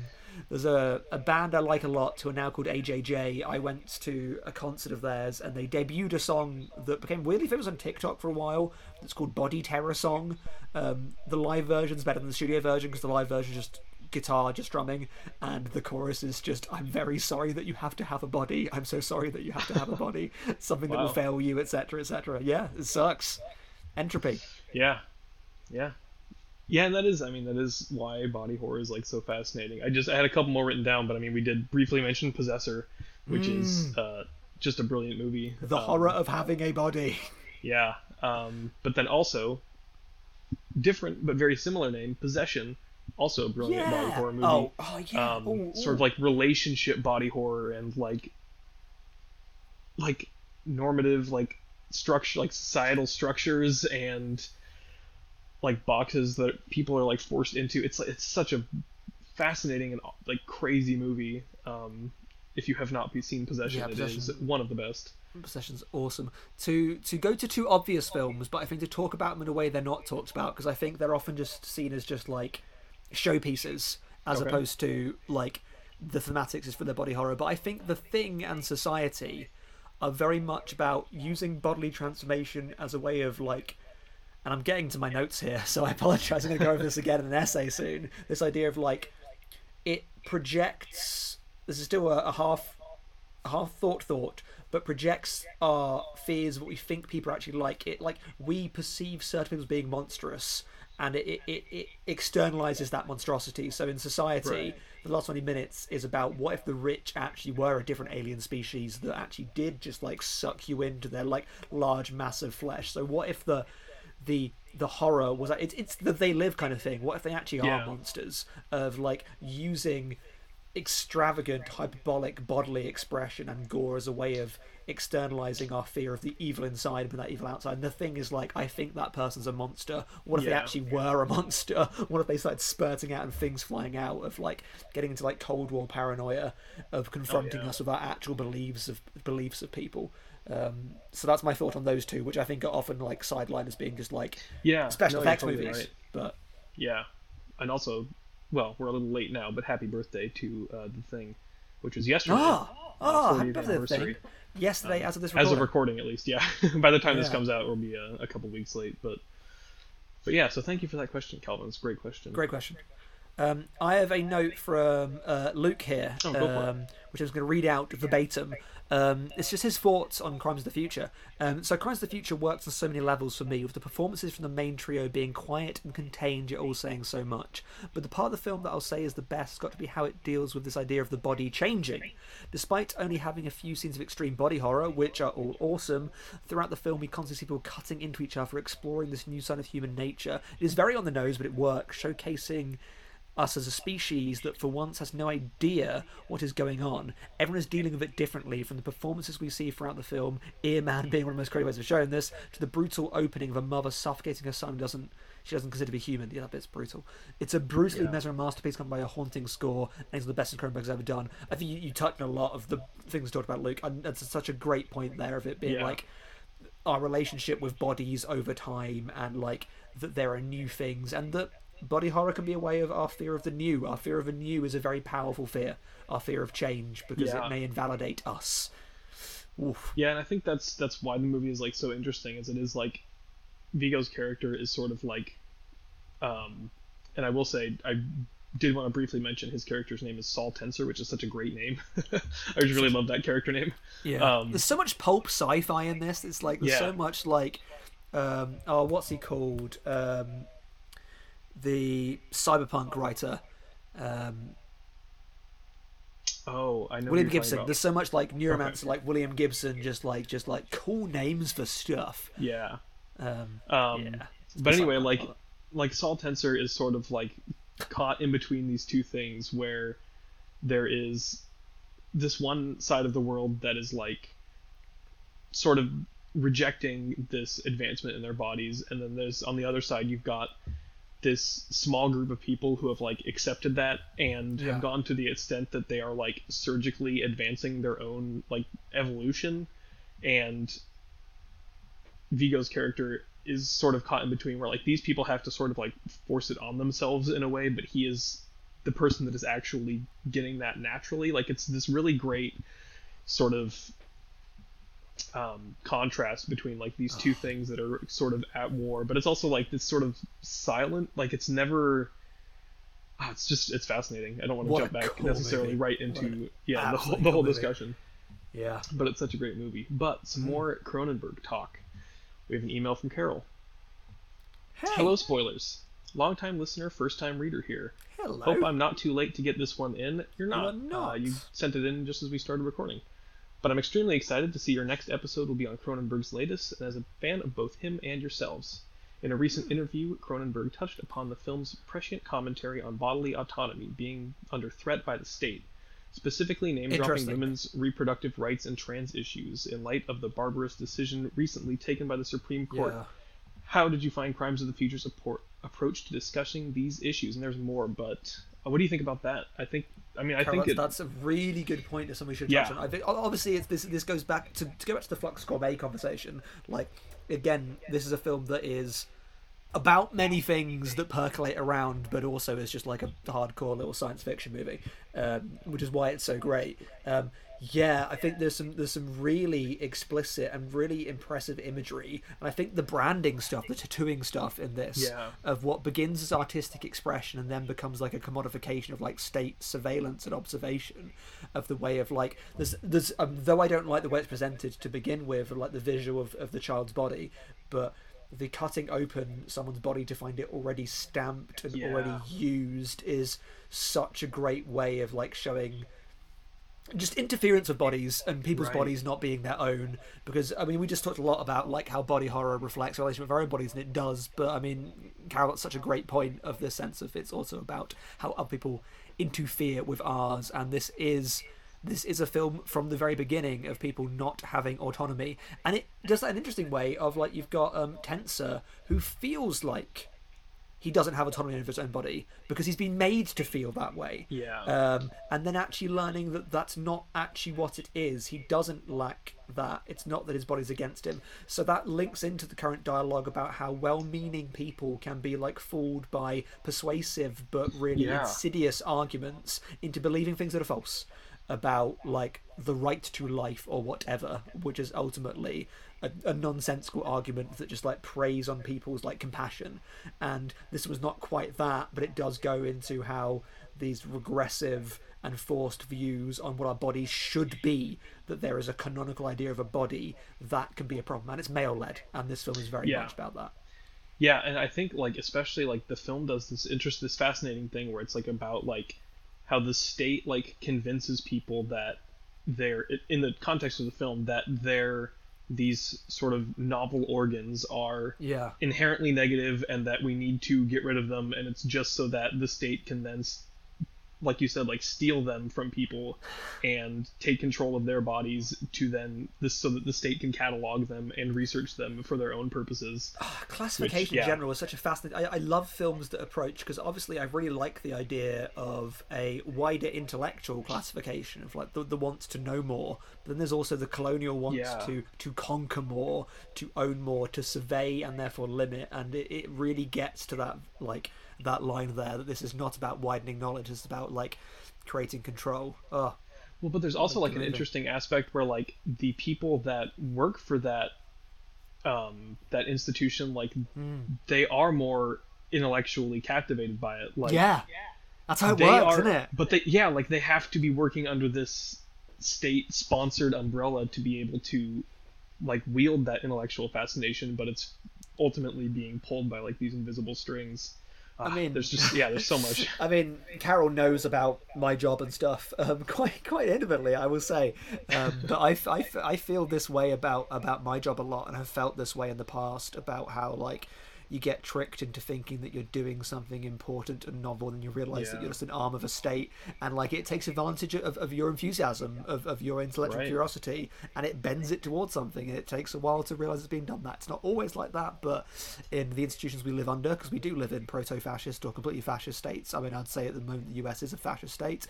there's a, a band I like a lot who are now called AJJ. I went to a concert of theirs and they debuted a song that became weirdly famous on TikTok for a while. It's called Body Terror Song. Um, the live version's better than the studio version because the live version is just guitar, just drumming, and the chorus is just "I'm very sorry that you have to have a body. I'm so sorry that you have to have a body. Something that will fail you, etc., etc." Yeah, it sucks. Entropy. Yeah, yeah, yeah, and that is, I mean, that is why body horror is like so fascinating. I just I had a couple more written down, but I mean, we did briefly mention Possessor, which is uh, just a brilliant movie. The Um, horror of having a body. Yeah, um, but then also different but very similar name, Possession, also a brilliant body horror movie. Oh, oh yeah. um, Ooh, sort of like relationship body horror and like like normative like structure like societal structures and like boxes that people are like forced into it's it's such a fascinating and like crazy movie um if you have not seen possession Yeah, it is Possession. one of the best Possession's awesome. To to go to two obvious films, but I think to talk about them in a way they're not talked about because I think they're often just seen as just like showpieces as Okay. opposed to like the thematics is for their body horror. But I think the thing and society are very much about using bodily transformation as a way of like and I'm getting to my notes here, so I apologize. I'm going to go over this again in an essay soon. This idea of like it projects. This is still a, a half, a half thought thought, but projects our fears, of what we think people actually like. It like we perceive certain people as being monstrous, and it it, it, it externalizes that monstrosity. So in society, Right. the last 20 minutes is about what if the rich actually were a different alien species that actually did just like suck you into their like large massive flesh so what if the the the horror was it's it's the they live kind of thing. What if they actually are Yeah. monsters of like using extravagant hyperbolic bodily expression and gore as a way of externalizing our fear of the evil inside but that evil outside? And the thing is like i think that person's a monster. What if they Yeah. actually were a monster? What if they started spurting out and things flying out of like getting into like cold war paranoia of confronting Oh, yeah. us with our actual beliefs of beliefs of people um, so that's my thought on those two which i think are often like sidelined as being just like yeah special no, effects totally movies right. but Yeah, and also, well, we're a little late now, but happy birthday to uh, the thing, which was yesterday. ah uh, ah happy 40th birthday yesterday as of this As recording. of recording, at least, yeah. By the time this comes out, we'll be a, a couple weeks late, but but yeah. So thank you for that question, Calvin. It's a great question. Great question. Um, I have a note from uh, Luke here, Oh, go for it. um, which I was going to read out verbatim. Um, it's just his thoughts on Crimes of the Future. Um, so, Crimes of the Future works on so many levels for me, with the performances from the main trio being quiet and contained, yet all saying so much. But the part of the film that I'll say is the best has got to be how it deals with this idea of the body changing. Despite only having a few scenes of extreme body horror, which are all awesome, throughout the film we constantly see people cutting into each other, exploring this new side of human nature. It is very on the nose, but it works, showcasing us as a species that for once has no idea what is going on. Everyone is dealing with it differently, from the performances we see throughout the film, Earman being one of the most creative ways of showing this, to the brutal opening of a mother suffocating her son who doesn't she doesn't consider to be human. Yeah, that bit's brutal. It's a brutally Yeah. mesmerizing masterpiece come by a haunting score, and it's one of the best Cronenberg's ever done. I think you, you touched on a lot of the things talked about, Luke, and that's such a great point there of it being Yeah. like our relationship with bodies over time and like that there are new things and that body horror can be a way of our fear of the new our fear of the new is a very powerful fear our fear of change because Yeah. it may invalidate us Oof. Yeah, and I think that's that's why the movie is like so interesting, as it is like Viggo's character is sort of like, um, and I will say I did want to briefly mention his character's name is Saul Tenser, which is such a great name. I just really love that character name. yeah Um, there's so much pulp sci-fi in this it's like there's Yeah. so much like um oh what's he called um the cyberpunk writer um Oh, I know. William Gibson. There's so much like neuromancer, like William Gibson, just like just like cool names for stuff. Yeah. Um, Um, yeah. But anyway, like horror. like Saul Tenser is sort of like caught in between these two things where there is this one side of the world that is like sort of rejecting this advancement in their bodies and then there's on the other side you've got this small group of people who have like accepted that and Yeah. have gone to the extent that they are like surgically advancing their own like evolution and Viggo's character is sort of caught in between where like these people have to sort of like force it on themselves in a way but he is the person that is actually getting that naturally like it's this really great sort of um, contrast between like these two things that are sort of at war but it's also like this sort of silent like it's never ah, it's just it's fascinating i don't want to What jump back cool necessarily movie. right into yeah the whole, the whole movie. discussion Yeah. but it's such a great movie but some more cronenberg talk we have an email from carol Hey. hello spoilers long time listener first time reader here Hello. Hope I'm not too late to get this one in. You're not. are not. Uh, you sent it in just as we started recording. But I'm extremely excited to see your next episode will be on Cronenberg's latest, and as a fan of both him and yourselves. In a recent interview, Cronenberg touched upon the film's prescient commentary on bodily autonomy being under threat by the state, specifically name dropping women's reproductive rights and trans issues in light of the barbarous decision recently taken by the Supreme Court. Yeah. How did you find Crimes of the Future's approach to discussing these issues? And there's more, but what do you think about that? I think, I mean, I Carol, think that's, it, that's a really good point that somebody should Yeah. touch on. I think obviously it's, this this goes back to to go back to the Flux Gourmet conversation. Like again, this is a film that is about many things that percolate around, but also is just like a hardcore little science fiction movie, um, which is why it's so great. Um, yeah, I think there's some there's some really explicit and really impressive imagery, and I think the branding stuff, the tattooing stuff in this, Yeah. of what begins as artistic expression and then becomes like a commodification of like state surveillance and observation of the way of like there's there's um, though I don't like the way it's presented to begin with, like the visual of, of the child's body, but the cutting open someone's body to find it already stamped and already used is such a great way of like showing just interference of bodies and people's Right. bodies not being their own because i mean we just talked a lot about like how body horror reflects our relationship with our own bodies and it does but i mean carol that's such a great point of this sense of it's also about how other people interfere with ours and this is this is a film from the very beginning of people not having autonomy and it does that in an interesting way of like you've got um tenser who feels like he doesn't have autonomy over his own body because he's been made to feel that way Yeah. um, and then actually learning that that's not actually what it is. He doesn't lack that. It's not that his body's against him. So that links into the current dialogue about how well-meaning people can be like fooled by persuasive but really Yeah. insidious arguments into believing things that are false about like the right to life or whatever, which is ultimately a, a nonsensical argument that just like preys on people's like compassion. And this was not quite that, but it does go into how these regressive and forced views on what our bodies should be that there is a canonical idea of a body that can be a problem and it's male led and this film is very Yeah. much about that Yeah, and I think like especially like the film does this interest this fascinating thing where it's like about like how the state like convinces people that they're in the context of the film that they're these sort of novel organs are yeah. inherently negative and that we need to get rid of them and it's just so that the state can then s- like you said like steal them from people and take control of their bodies to then this so that the state can catalog them and research them for their own purposes ah, classification Which, yeah. in general is such a fascinating. I, I love films that approach because obviously I really like the idea of a wider intellectual classification of like the, the wants to know more. But then there's also the colonial wants Yeah. to to conquer more, to own more, to survey and therefore limit. And it, it really gets to that like that line there that this is not about widening knowledge. It's about like creating control. Oh, Well, but there's also like an interesting aspect where like the people that work for that um that institution like Hmm. they are more intellectually captivated by it. Like yeah. That's how it works, are, isn't it? But they yeah, like they have to be working under this state sponsored umbrella to be able to like wield that intellectual fascination, but it's ultimately being pulled by like these invisible strings. Ah, mean- there's just yeah, there's so much. I mean, Carol knows about my job and stuff um, quite quite intimately, I will say. Um, but I feel this way about about my job a lot, and have felt this way in the past about how like you get tricked into thinking that you're doing something important and novel, and you realize that you're just an arm of a state, and like it takes advantage of, of your enthusiasm, of, of your intellectual Right. curiosity, and it bends it towards something, and it takes a while to realize it's being done. That it's not always like that, but in the institutions we live under, because we do live in proto-fascist or completely fascist states. I mean, I'd say at the moment the US is a fascist state,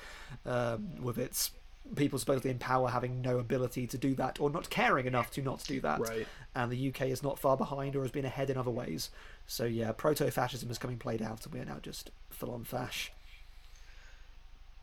um, with its people supposedly in power having no ability to do that or not caring enough to not do that. Right. And the UK is not far behind or has been ahead in other ways. So yeah, proto-fascism is coming played out, and we are now just full-on fash.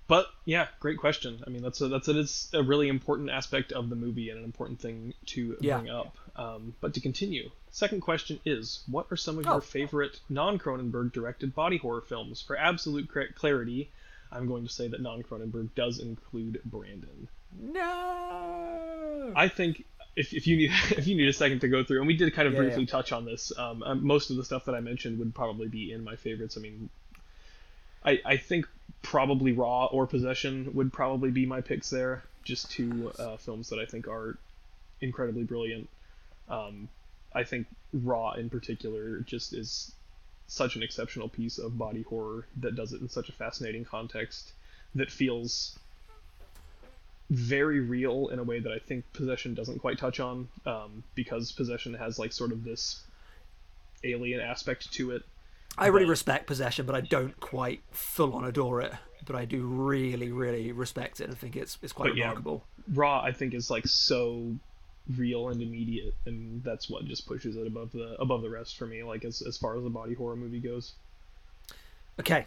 But yeah, great question. I mean, that's a, that's a, it's a really important aspect of the movie and an important thing to Yeah. bring up. Um, but to continue, second question is: What are some of Oh. your favorite non-Cronenberg directed body horror films? For absolute clarity, I'm going to say that non-Cronenberg does include Brandon. No. I think if, if you need if you need a second to go through, and we did kind of Yeah, briefly yeah. touch on this, um, um, most of the stuff that I mentioned would probably be in my favorites. I mean, I I think probably Raw or Possession would probably be my picks there. Just two uh, films that I think are incredibly brilliant. Um, I think Raw in particular just is such an exceptional piece of body horror that does it in such a fascinating context that feels very real in a way that I think Possession doesn't quite touch on, um, because Possession has like sort of this alien aspect to it. I really but- respect possession, but I don't quite full-on adore it. But I do really, really respect it and think it's it's quite But yeah. remarkable. Raw, I think, is like so real and immediate, and that's what just pushes it above the above the rest for me. Like as as far as the body horror movie goes. Okay.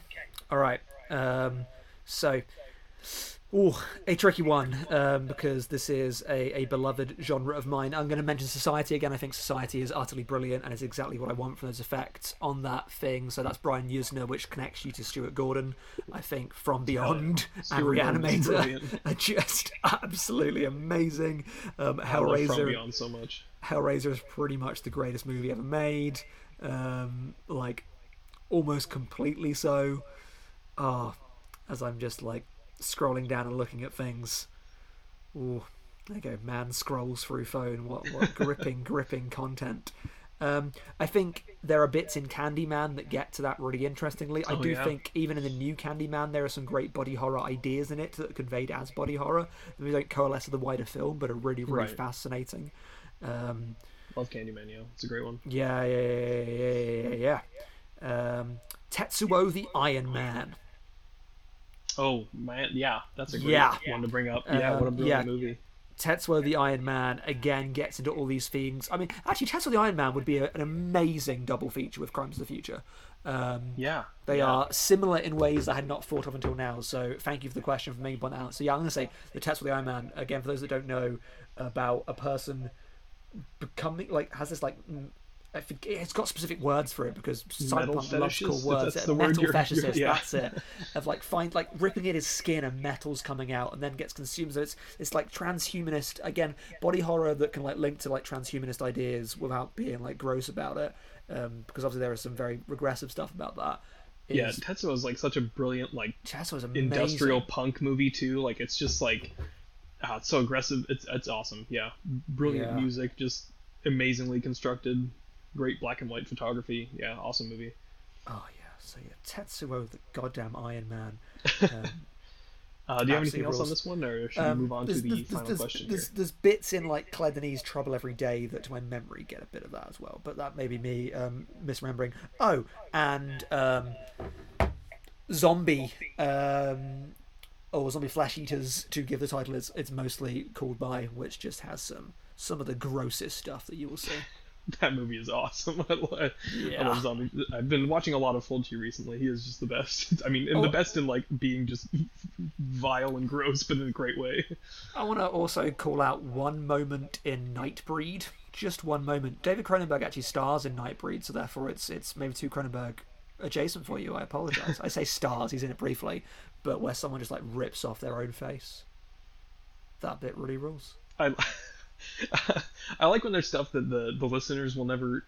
All right. Um, so, ooh, a tricky one um, because this is a, a beloved genre of mine. I'm going to mention Society again. I think Society is utterly brilliant and is exactly what I want from those effects on that thing. So that's Brian Yuzna, which connects you to Stuart Gordon. I think From Beyond and Stuart Reanimator are just absolutely amazing. Um, love From Hellraiser. Beyond so much. Hellraiser is pretty much the greatest movie ever made. Um, like almost completely so. Ah, as I'm just like scrolling down and looking at things. Ooh, there you go. Man scrolls through phone. What what gripping, gripping content. Um, I think there are bits in Candyman that get to that really interestingly. I Oh, do yeah. think even in the new Candyman there are some great body horror ideas in it that are conveyed as body horror. They don't coalesce with the wider film, but are really, really Right. fascinating. Um, Love Candyman, yeah, it's a great one. yeah, yeah, yeah, yeah, yeah, yeah. yeah. Um, Tetsuo the Iron Man. Oh man, yeah, that's a great Yeah. one to bring up. Yeah, what a Um, brilliant yeah. movie. Tetsuo the Iron Man again gets into all these themes. I mean, actually, Tetsuo the Iron Man would be a, an amazing double feature with Crimes of the Future. Um, Yeah, they yeah. are similar in ways I had not thought of until now. So thank you for the question for making me point that out. So yeah, I'm going to say the Tetsuo the Iron Man again for those that don't know about a person becoming like has this like I think it's got specific words for it because cyberpunk loves cool words. that's the word metal you're- fetishist, yeah. that's it. Of like find like ripping at his skin and metal's coming out and then gets consumed. So it's it's like transhumanist again body horror that can like link to like transhumanist ideas without being like gross about it. Um, because obviously there is some very regressive stuff about that. Yeah, Tetsuo is like such a brilliant like Chess was amazing. industrial punk movie too. Like it's just like ah, it's so aggressive. It's it's awesome. Yeah, brilliant Yeah. music, just amazingly constructed, great black and white photography. Yeah, awesome movie. Oh yeah, so yeah, Tetsuo the goddamn Iron Man. Um, Uh, do you have anything Absolutely else on this one, or should um, we move on to the there's- final there's, question There's, here? there's bits in like Claire Denis' Trouble Every Day that to my memory get a bit of that as well, but that may be me um, misremembering. Oh, and um, Zombie. Um, or zombie flesh eaters to give the title it's it's mostly called by which just has some some of the grossest stuff that you will see That movie is awesome. I love, I love zombie. I've been watching a lot of Fulci recently. He is just the best. I mean, and Oh. the best in like being just vile and gross, but in a great way. I want to also call out one moment in Nightbreed. Just one moment. David Cronenberg actually stars in Nightbreed, so therefore it's it's maybe too Cronenberg adjacent for you. I apologise. I say stars. He's in it briefly, but where someone just like rips off their own face. That bit really rules. I I like when there's stuff that the the listeners will never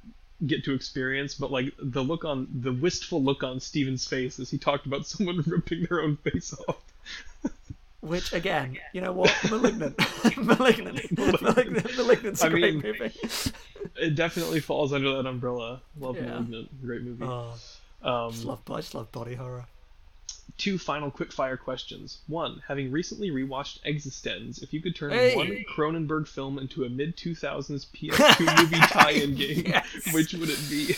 get to experience, but like the look on the wistful look on Steven's face as he talked about someone ripping their own face off. Which again, you know what? Malignant, malignant, malignant, malignant's a I great mean, movie. It definitely falls under that umbrella. Love Yeah. Malignant, great movie. Oh, um, just love, I just love body horror. Two final quick-fire questions. One, having recently rewatched Existenz, if you could turn Hey! one Cronenberg film into a mid-2000s PS2 movie tie-in game, Yes. which would it be?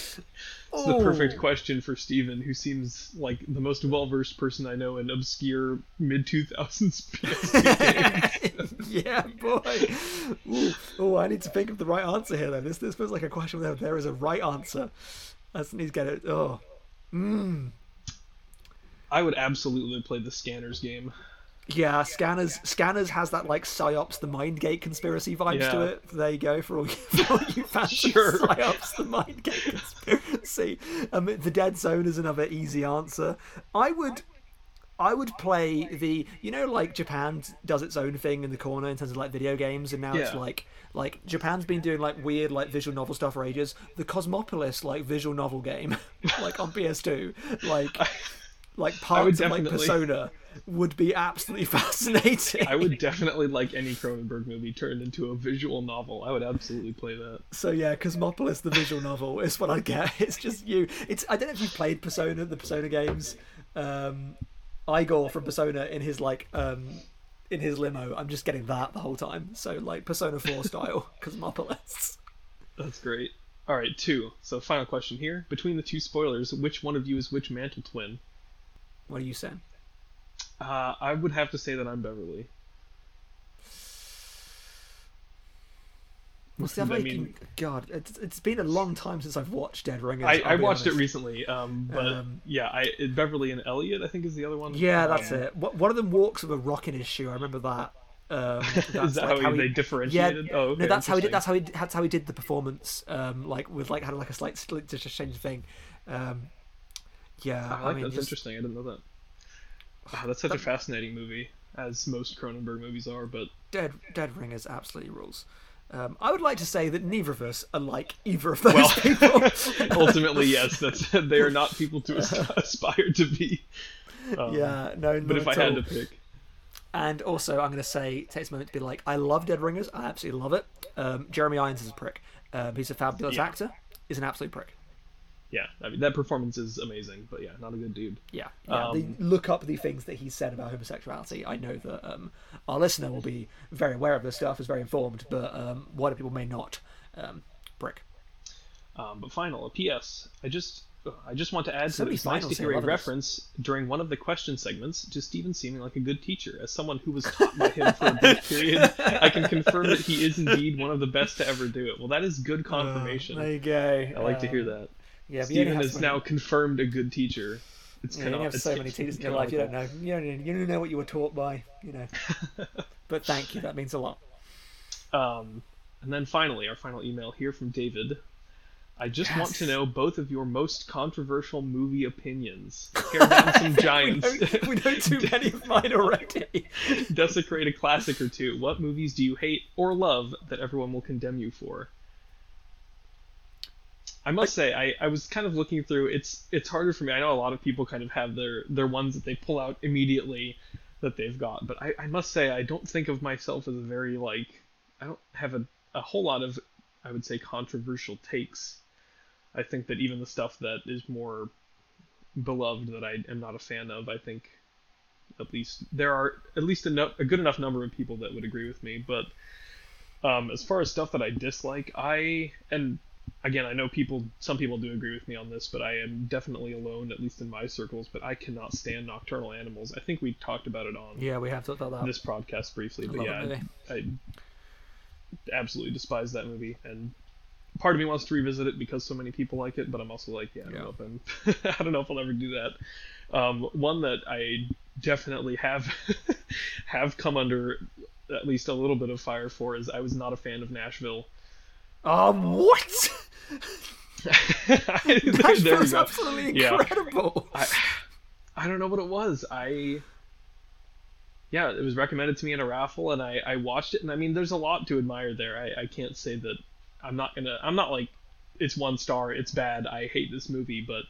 It's the perfect question for Steven, who seems like the most well-versed person I know in obscure mid-2000s PS2 games. yeah, boy. Oh, I need to think of the right answer here. Then this this feels like a question where there is a right answer. I just need to get it. Oh, mm. I would absolutely play the Scanners game. yeah. Scanners Scanners has that like Psi-Ops the Mindgate Conspiracy vibes to it. There you go for all you, for all you fans of Sure. psyops the mind gate conspiracy. Um, the Dead Zone is another easy answer. I would. I would play the you know like Japan does its own thing in the corner in terms of like video games and now it's like like Japan's been doing like weird like visual novel stuff for ages. The Cosmopolis like visual novel game like on PS2 like like parts of like Persona would be absolutely fascinating. I would definitely like any Cronenberg movie turned into a visual novel. I would absolutely play that. So yeah, Cosmopolis, the visual novel, is what I get. It's just you. It's I don't know if you've played Persona, the Persona games. Um, Igor from Persona in his like um, in his limo. I'm just getting that the whole time. So like Persona Four style Cosmopolis. That's great. All right, two. So final question here: between the two spoilers, which one of you is which mantle twin? What are you saying? Uh, I would have to say that I'm Beverly. Well, see, I mean- God, it's, it's been a long time since I've watched Dead Ringers. I, I'll I be watched it recently, um, but Um, yeah, I Beverly and Elliot, I think, is the other one. Yeah, that's Um, it. One of them walks with a rock in his shoe. I remember that. Um, that's Is that like how, he- they differentiated? oh, okay, no, that's how he did. That's how he. That's how he did the performance. Um, like with like had like a slight slight just change the thing. Um, yeah, I I, mean, that's just, interesting. I didn't know that. Wow, that's such a fascinating movie, as most Cronenberg movies are. But Dead Dead Ringers absolutely rules. Um, I would like to say that neither of us are like either of those Well, people. ultimately, yes, that's they are not people to aspire to be. Um, yeah, no. But if I had all. to pick, And also, I'm going to say, take a moment to be like, I love Dead Ringers. I absolutely love it. Um, Jeremy Irons is a prick. Um, he's a fabulous Yeah. actor. He's an absolute prick. Yeah, I mean that performance is amazing. But yeah, not a good dude. Yeah. yeah. Um, look up the things that he said about homosexuality. I know that um, our listener will be very aware of this stuff, is very informed, but um, wider people may not. Um, prick. Um, but final, a PS. I just I just want to add So to that it's nice to hear a loving this. reference during one of the question segments to Stephen seeming like a good teacher. As someone who was taught by him for a brief period, I can confirm that he is indeed one of the best to ever do it. Well, that is good confirmation. Uh, there you go. I like to hear Um, that. Yeah, but you only Stephen is so now many- confirmed a good teacher. It's Yeah, kind you of have so many teachers in your life. You don't know. You don't. You don't know what you were taught by. You know. but thank you. That means a lot. Um, and then finally, our final email here from David. I just want to know both of your most controversial movie opinions. Tear down some we, giants. know, we know too many of mine already. desecrate a classic or two. What movies do you hate or love that everyone will condemn you for? I must say, I, I was kind of looking through. It's it's harder for me. I know a lot of people kind of have their their ones that they pull out immediately that they've got, but I, I must say I don't think of myself as a very like I don't have a, a whole lot of I would say controversial takes. I think that even the stuff that is more beloved that I am not a fan of, I think at least there are at least a, no, a good enough number of people that would agree with me. But um, as far as stuff that I dislike, I and again I know people some people do agree with me on this, but I am definitely alone at least in my circles. But I cannot stand nocturnal animals. I think we talked about it on Yeah, we have talked about that. this podcast briefly, but yeah. I, I absolutely despise that movie, and part of me wants to revisit it because so many people like it, but I'm also like, yeah, I don't Yeah. know if I'm, I don't know if I'll ever do that. Um, one that I definitely have have come under at least a little bit of fire for is I was not a fan of Nashville. Um, what? there, there we Nashville's go. absolutely Yeah. incredible. I, I don't know what it was. I yeah, it was recommended to me in a raffle, and I, I watched it, and I mean, there's a lot to admire there. I, I can't say that I'm not gonna. I'm not like it's one star, it's bad. I hate this movie, but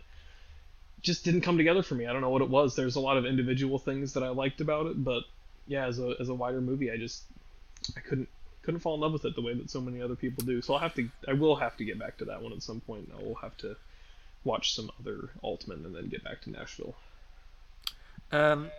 just didn't come together for me. I don't know what it was. There's a lot of individual things that I liked about it, but yeah, as a as a wider movie, I just I couldn't couldn't fall in love with it the way that so many other people do. So I'll have to I will have to get back to that one at some point. I will have to watch some other Altman and then get back to Nashville. Um,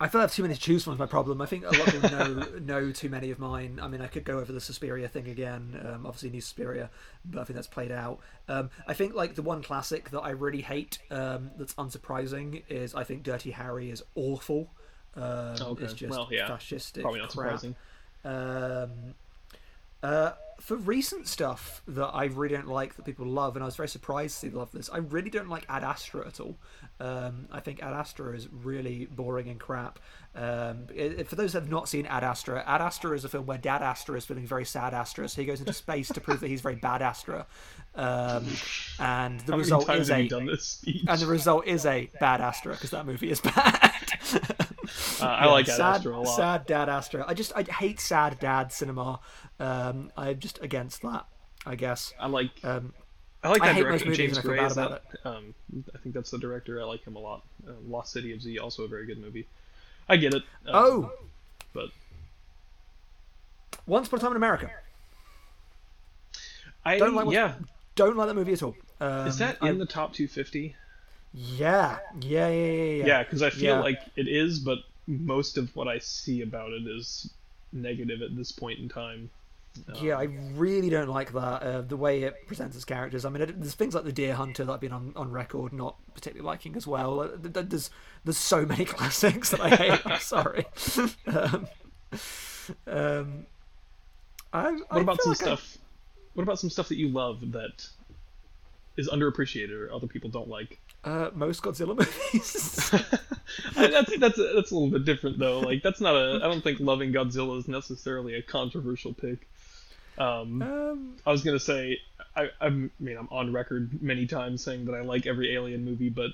I feel I have too many to choose from. Is my problem. I think a lot of people know know too many of mine. I mean, I could go over the Suspiria thing again. Um, obviously, new Suspiria, but I think that's played out. Um, I think like the one classic that I really hate, um, that's unsurprising, is I think Dirty Harry is awful. Um, Okay. It's just Well, yeah. fascistic. Probably not crap. surprising. Um, uh, for recent stuff that I really don't like that people love, and I was very surprised to see love this. I really don't like Ad Astra at all. Um, I think Ad Astra is really boring and crap. Um, it- it- for those that have not seen Ad Astra, Ad Astra is a film where Dad Astra is feeling very sad Astra, so he goes into space to prove that he's very bad Astra. Um, and the How result is a and the result is a bad Astra because that movie is bad. Uh, I Yeah, like Ad sad, Astra a lot. Sad dad Astra. I just I hate sad dad cinema. Um, I'm just against that. I guess. I like Um, I like I that hate director. James I Gray is about that. Um, I think that's the director. I like him a lot. Uh, Lost City of Z, also a very good movie. I get it. um, oh, but Once Upon a Time in America. I Don't like yeah. Don't like that movie at all. Um, Is that I- in the top 250? Yeah, yeah, yeah, yeah, yeah. Yeah, because I feel Yeah. like it is, but most of what I see about it is negative at this point in time. Yeah, I really don't like that. Uh, the way it presents its characters. I mean, it, there's things like the Deer Hunter that I've been on, on record not particularly liking as well. Uh, th- th- There's there's so many classics that I hate. I'm sorry. um, um, I, What about some stuff? What about some stuff that you love that is underappreciated or other people don't like? Uh, most Godzilla movies. I, that's that's that's a little bit different though. Like that's not a. I don't think loving Godzilla is necessarily a controversial pick. Um, um, I was gonna say, I, I'm, mean, I'm on record many times saying that I like every Alien movie, but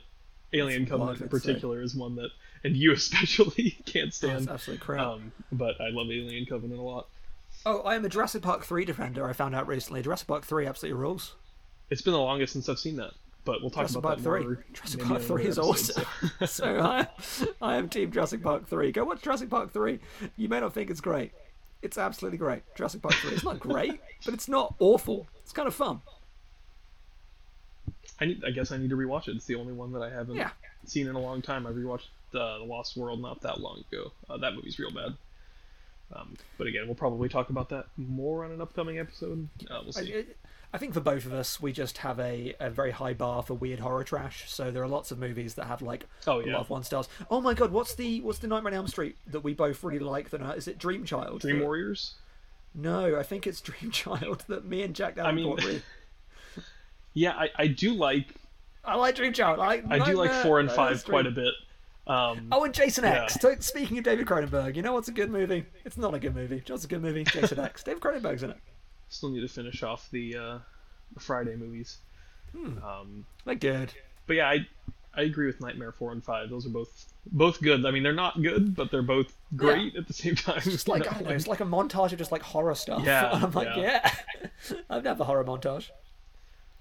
Alien Covenant in I'd say. particular is one that, and you especially can't that's stand. absolutely crap. Um, but I love Alien Covenant a lot. oh, I am a Jurassic Park three defender. I found out recently. Jurassic Park three absolutely rules. It's been the longest since I've seen that, but we'll talk Jurassic about Park that three. more. Jurassic Park three is awesome. so I, I am Team Jurassic Park three. Go watch Jurassic Park three. You may not think it's great. It's absolutely great. Jurassic Park three. It's not great, but it's not awful. It's kind of fun. I need. I guess I need to rewatch it. It's the only one that I haven't Yeah. seen in a long time. I rewatched uh, The Lost World not that long ago. Uh, that movie's real bad. Um, but again, we'll probably talk about that more on an upcoming episode. Uh, we'll see. I, I think for both of us, we just have a, a very high bar for weird horror trash. So there are lots of movies that have like Oh, a yeah. lot of one stars. Oh my god, what's the what's the Nightmare on Elm Street that we both really like? That is it Dream Child? Dream Warriors. No, I think it's Dream Child that me and Jack I mean-. Yeah, I, I do like I like Dream Child. I, like I do like four and five quite a bit. Um, Oh, and Jason Yeah. X. So, speaking of David Cronenberg, you know what's a good movie? It's not a good movie. Just a good movie. Jason X. David Cronenberg's in it. Still need to finish off the, uh, the Friday movies. Hmm. Um, They're good. but yeah, I I agree with Nightmare four and five. Those are both both good. I mean, they're not good, but they're both great at the same time. It's like I don't know, it's like a montage of just like horror stuff. Yeah, I'm like, yeah. I've never horror montage.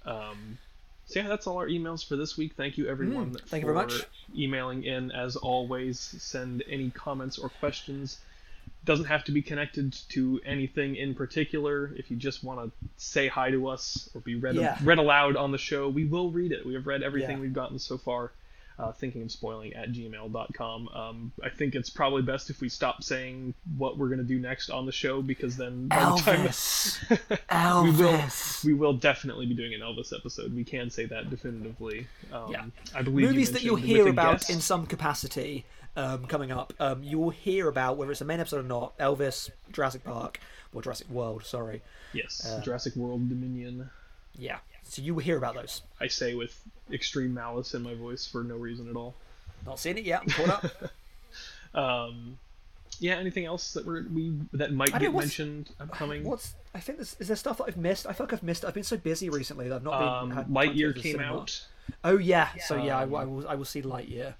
Um, so yeah, that's all our emails for this week. Thank you everyone. Mm, thank you very much. Emailing in as always. Send any comments or questions. Doesn't have to be connected to anything in particular. If you just want to say hi to us or be read Yeah. read aloud on the show, we will read it. We have read everything Yeah. we've gotten so far. Uh, thinking of spoiling at gmail.com. Um, I think it's probably best if we stop saying what we're going to do next on the show because then by the time Elvis. we will we will definitely be doing an Elvis episode. We can say that definitively. Um, Yeah. I believe Movies you that you'll hear about guest. in some capacity um, coming up. Um, you will hear about whether it's a main episode or not. Elvis, Jurassic Park, or Jurassic World. Sorry. yes, uh, Jurassic World Dominion. Yeah. So you will hear about those. I say with extreme malice in my voice for no reason at all. Not seen it yet. I'm caught up. Um, yeah, anything else that we're, we that might get what's- mentioned upcoming? What's I think there's, is there stuff that I've missed? I feel like I've missed. I've been so busy recently that I've not been. Um, had time to go Lightyear came out. Oh yeah, so yeah, I, Um, I will. I will see Lightyear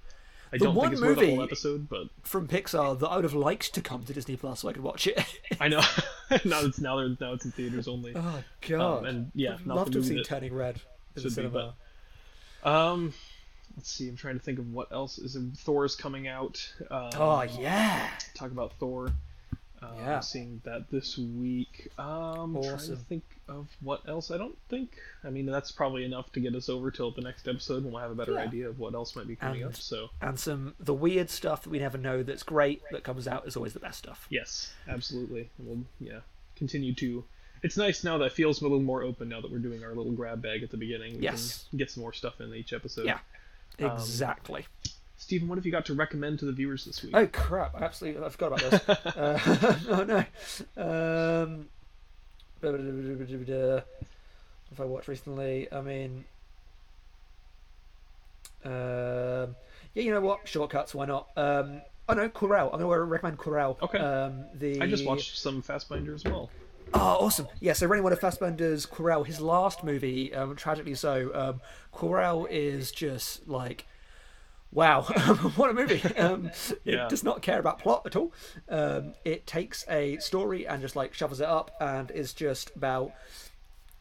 I The don't one think it's worth a whole movie- episode, but from Pixar that I would have liked to come to Disney Plus so I could watch it. I know now it's now they're, now it's in theaters only. oh god, Um, and yeah, I'd love to have seen Turning Red in the should be, cinema. Um, let's see. I'm trying to think of what else is. Thor's coming out. Um, Oh yeah. talk about Thor. Uh, Yeah. I'm seeing that this week. Um, trying to Awesome. think of what else. I don't think. I mean, that's probably enough to get us over till the next episode when we'll have a better Yeah. idea of what else might be coming And- up. So And some the weird stuff that we never know that's great that comes out is always the best stuff. yes, absolutely. We'll yeah continue to. It's nice now that it feels a little more open now that we're doing our little grab bag at the beginning. We Yes. can get some more stuff in each episode. Yeah. Um, Exactly. Stephen, what have you got to recommend to the viewers this week? Oh crap! I absolutely I forgot about this. uh, oh no. Um, have I watched recently? I mean, um, yeah, you know what? Shortcuts. Why not? Um, oh no, Querelle. I'm to recommend Querelle. Okay. Um, the I just watched some Fassbinder as well. Oh, awesome! Yeah, so one of Fassbinder's Querelle, his last movie, um, tragically so, um, Querelle is just like, wow, what a movie! Um, Yeah. It does not care about plot at all. Um, it takes a story and just like shovels it up, and is just about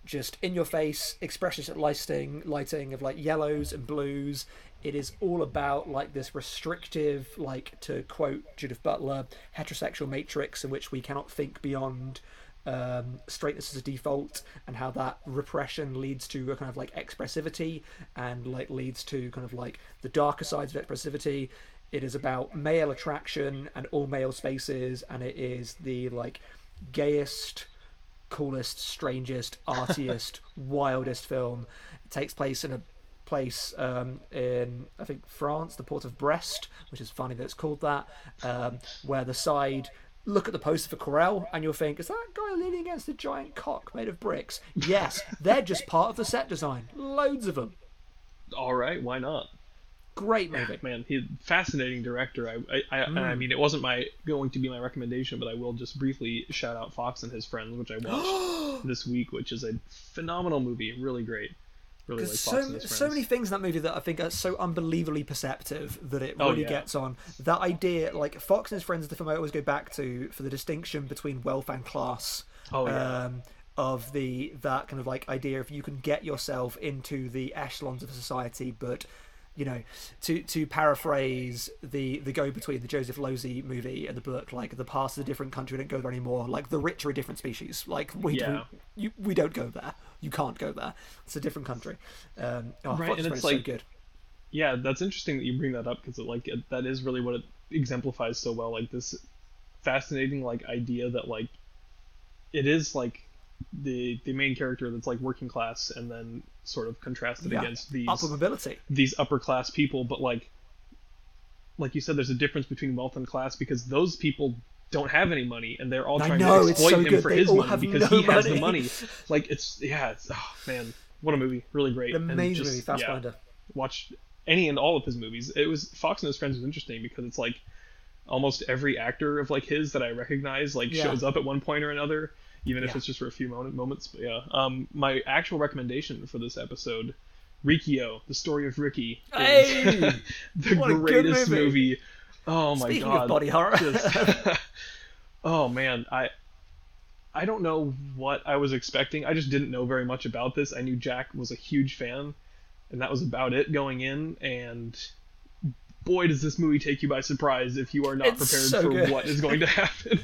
just in your face expressionist lighting, lighting of like yellows and blues. It is all about like this restrictive, like to quote Judith Butler, heterosexual matrix in which we cannot think beyond um, straightness as a default, and how that repression leads to a kind of like expressivity, and like leads to kind of like the darker sides of expressivity. It is about male attraction and all male spaces, and it is the like gayest, coolest, strangest, artiest, wildest film. It takes place in a place um, in I think France, the port of Brest, which is funny that it's called that, um, where the side look at the poster for Querelle and you'll think, is that guy leaning against a giant cock made of bricks? Yes, they're just part of the set design. Loads of them. All right, why not? Great movie. Ah, man, he fascinating director. I, I, I, and I hmm. mean, it wasn't my going to be my recommendation, but I will just briefly shout out Fox and His Friends, which I watched this week, which is a phenomenal movie. Really great. Really so, and His Friends. so many things in that movie that I think are so unbelievably perceptive that it Oh, really yeah. gets on. That idea, like Fox and his friends, is the film I always go back to for the distinction between wealth and class. Oh, yeah. Um, of the that kind of like idea of you can get yourself into the echelons of society, but you know, to to paraphrase the the go between the Joseph Losey movie and the book, like the past is a different country, we don't go there anymore. Like the rich are a different species. Like we Yeah. we, you, we don't go there. You can't go there. It's a different country. Um, oh, Right, and it's so like- good. yeah, that's interesting that you bring that up because it, like it, that is really what it exemplifies so well. Like this fascinating like idea that like it is like the the main character that's like working class and then sort of contrasted Yeah. against these Upper mobility. these upper class people, but like like you said, there's a difference between wealth and class because those people don't have any money and they're all trying know, to exploit so him good. for They his money because no he has the money. money. Like it's yeah, it's oh man, what a movie! Really great. An amazing just- movie, yeah, Fassbinder. watch any and all of his movies. It was Fox and His Friends was interesting because it's like almost every actor of like his that I recognize like Yeah. shows up at one point or another, even if it's just for a few moment, moments. But yeah, um, my actual recommendation for this episode, Riki-Oh, the story of Ricky, is Hey! the greatest movie. movie. Oh my Speaking god! of body horror, Just- oh man, I I don't know what I was expecting. I just didn't know very much about this. I knew Jack was a huge fan, and that was about it going in. And boy, does this movie take you by surprise if you are not It's prepared so for good. what is going to happen.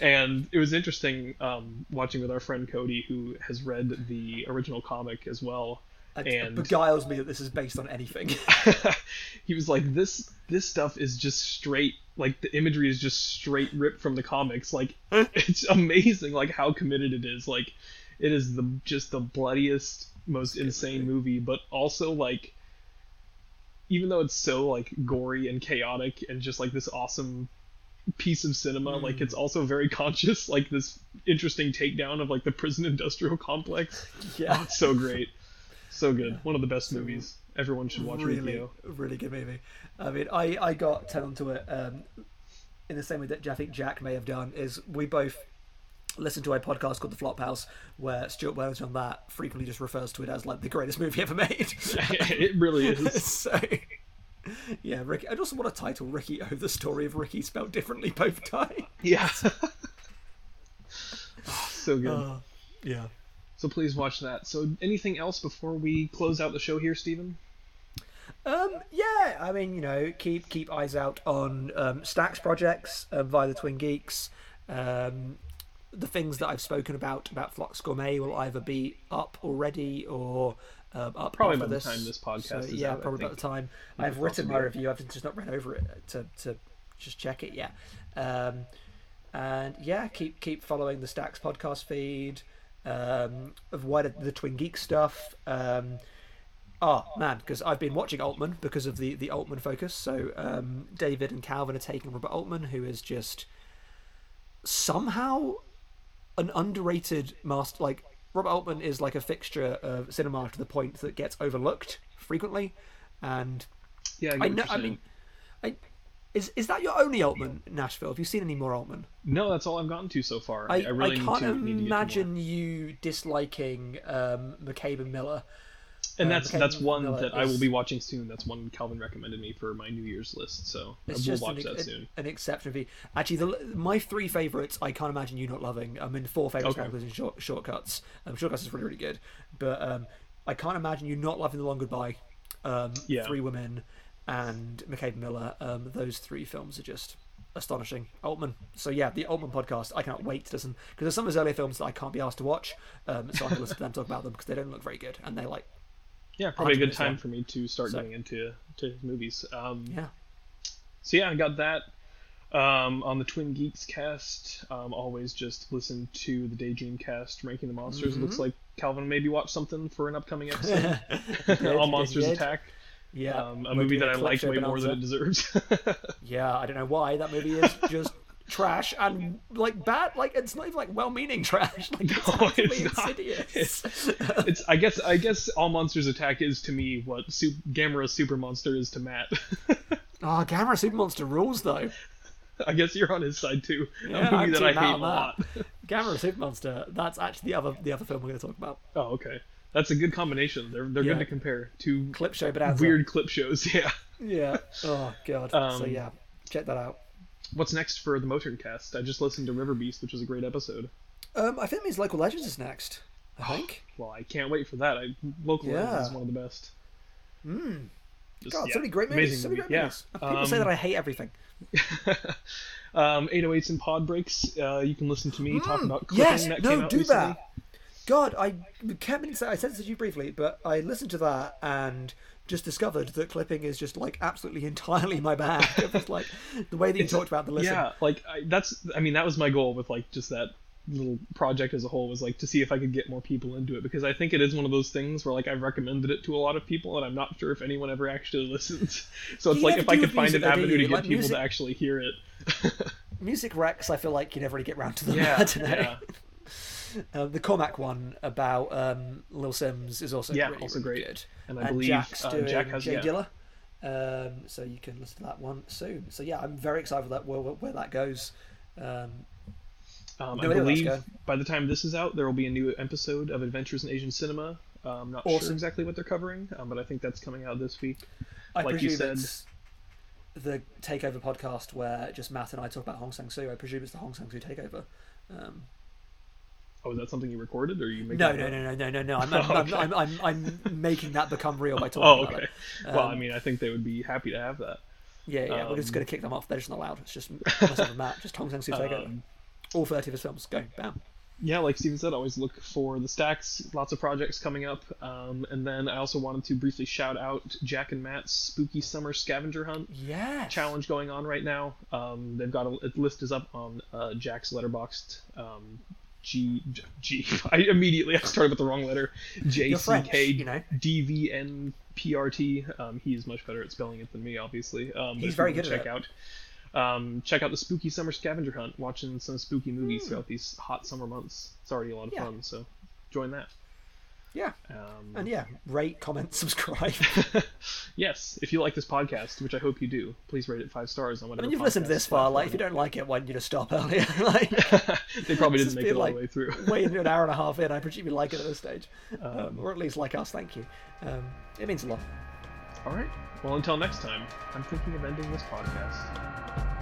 And it was interesting um, watching with our friend Cody, who has read the original comic as well. it and- beguiles me that this is based on anything. he was like this this stuff is just straight like the imagery is just straight ripped from the comics like it's amazing like how committed it is like it is the just the bloodiest most insane movie but also like even though it's so like gory and chaotic and just like this awesome piece of cinema like it's also very conscious like this interesting takedown of like the prison industrial complex yeah, it's so great so good one of the best movies everyone should watch really, Riki-Oh. really good movie. I mean, I I got turned onto it um, in the same way that I think Jack may have done. Is we both listened to a podcast called The Flop House, where Stuart Wells on that frequently just refers to it as like the greatest movie ever made. it really is. so yeah, Ricky. I'd also want a title: Ricky O, the story of Ricky spelled differently both times. Yeah. so good. Uh, yeah. so please watch that. So anything else before we close out the show here, Stephen? Um, yeah, I mean, you know, keep keep eyes out on um, Stacks projects um, via the Twin Geeks. Um, the things that I've spoken about about Flux Gourmet will either be up already or um, up Probably by the time this podcast So, is yeah, out, probably about the time I've written my review. I've just not read over it to to just check it yet. Um, and yeah, keep keep following the Stacks podcast feed um, of wider the Twin Geek stuff. Um, oh man, because I've been watching Altman because of the the Altman focus. So um, David and Calvin are taking Robert Altman, who is just somehow an underrated master. Like Robert Altman is like a fixture of cinema to the point that gets overlooked frequently, and Yeah, I, I know. I mean, I, is is that your only Altman Nashville? Have you seen any more Altman? no, that's all I've gotten to so far. I, I, really can't to. Need to get to more. imagine you disliking um, McCabe and Miller. And that's McCabe that's one Miller that I will is- be watching soon. That's one Calvin recommended me for my New Year's list, so I It's will just watch an, that an, soon. an exception fee. Actually, the, my three favorites, I can't imagine you not loving. I mean, four favorites, Okay. including short, shortcuts. Um, shortcuts is really, really good, but um, I can't imagine you not loving the Long Goodbye, um, Yeah. Three Women, and McCabe Miller. Um, those three films are just astonishing. Altman. So yeah, the Altman podcast. I cannot wait to listen because there's some of his earlier films that I can't be asked to watch. Um, so I'm gonna listen to them talk about them because they don't look very good and they're like Yeah, probably a good time for me to start So- getting into to movies. Um, yeah. So yeah, I got that. Um, on the Twin Geeks cast, um, always just listen to the Daydream cast, Ranking the Monsters. It looks Mm-hmm. like Calvin maybe watch something for an upcoming episode. did, All you Monsters did. Attack, Yeah, um, a movie that I clip liked way more than it deserves. Yeah, I don't know why that movie is just trash and like bad. Like it's not even like well-meaning trash. Like it's No, it's not. insidious. it's I guess I guess All Monsters Attack is to me what Su- Gamera Super Monster is to Matt. oh, Gamera Super Monster rules though. I guess you're on his side too. Yeah, a movie that I hate a lot. that. Gamera Super Monster. That's actually the other the other film we're going to talk about. Oh, okay. That's a good combination. They're they're Yeah. good to compare. Two Clip show bonanza. weird clip shows. Yeah. Yeah. Oh god. so Um, yeah, check that out. What's next for the Motoring cast? I just listened to River Beast, which was a great episode. Um, I think means Local Legends is next. I think. Well, I can't wait for that. I, Local Yeah. Legends is one of the best. Hmm. Just, God, yeah, so many great movies. amazing So many great movies. And People say that I hate everything. um, 808s and pod breaks. Uh, you can listen to me talk about clipping Mm, Yes, that no, came out do recently. that. God, I to say I said this to you briefly, but I listened to that and just discovered that clipping is just like absolutely entirely my bag. It was like the way that you talked about the listen. Yeah, like I, that's. I mean, that was my goal with like just that little project as a whole was like to see if I could get more people into it because I think it is one of those things where like I've recommended it to a lot of people and I'm not sure if anyone ever actually listens. So it's You like if I could find an avenue to get Like, people music- to actually hear it. Music Rex, I feel like you never really get round to them. Yeah, I don't know. yeah. Um, the Cormac one about um, Little Simz is also Yeah, really, also really great. good. And I and believe Jack's uh, doing Jack has Jay yeah. Dilla. Um, so you can listen to that one soon. So yeah, I'm very excited for that where, where that goes. Um, Um, No I idea where that's believe by the time this is out, there will be a new episode of Adventures in Asian Cinema. Uh, I'm not sure exactly what they're covering, um, but I think that's coming out this week. I Like you presume said. it's the Takeover podcast where just Matt and I talk about Hong Sang Soo. I presume it's the Hong Sang Soo Takeover. Um, Oh, is that something you recorded, or you making? no, no, up? no, no, no, no, no. I'm, I'm, Okay. I'm, I'm, I'm, I'm making that become real by talking about it. Oh, okay. it. well, Um, I mean, I think they would be happy to have that. Yeah, yeah. we're just um, going to kick them off. They're just not allowed. It's just myself and Matt. Just Hong Sang Soo. Um, All 30 of his films. Go. Bam. yeah, like Steven said, always look for the stacks. Lots of projects coming up. Um, and then I also wanted to briefly shout out Jack and Matt's Spooky Summer Scavenger Hunt Yeah. challenge going on right now. Um, they've got a, a list is up on uh, Jack's Letterboxd. G G. I immediately I started with the wrong letter. J C K you know. D V N P R T. Um, he's much better at spelling it than me, obviously. Um, He's very good check it. out. Um, check out the spooky summer scavenger hunt. Watching some spooky movies Hmm. throughout these hot summer months. It's already a lot of Yeah. fun. So join that. Yeah. Um, And yeah, rate, comment, subscribe. yes, if you like this podcast, which I hope you do, please rate it five stars on I whatever. mean, you've listened this far. Like, if you don't like it, why didn't you just stop earlier? like, they probably didn't make it all like, the way through. way into an hour and a half in. I presume you like it at this stage, um, or at least like us. Thank you. Um, it means a lot. All right. Well, until next time, I'm thinking of ending this podcast.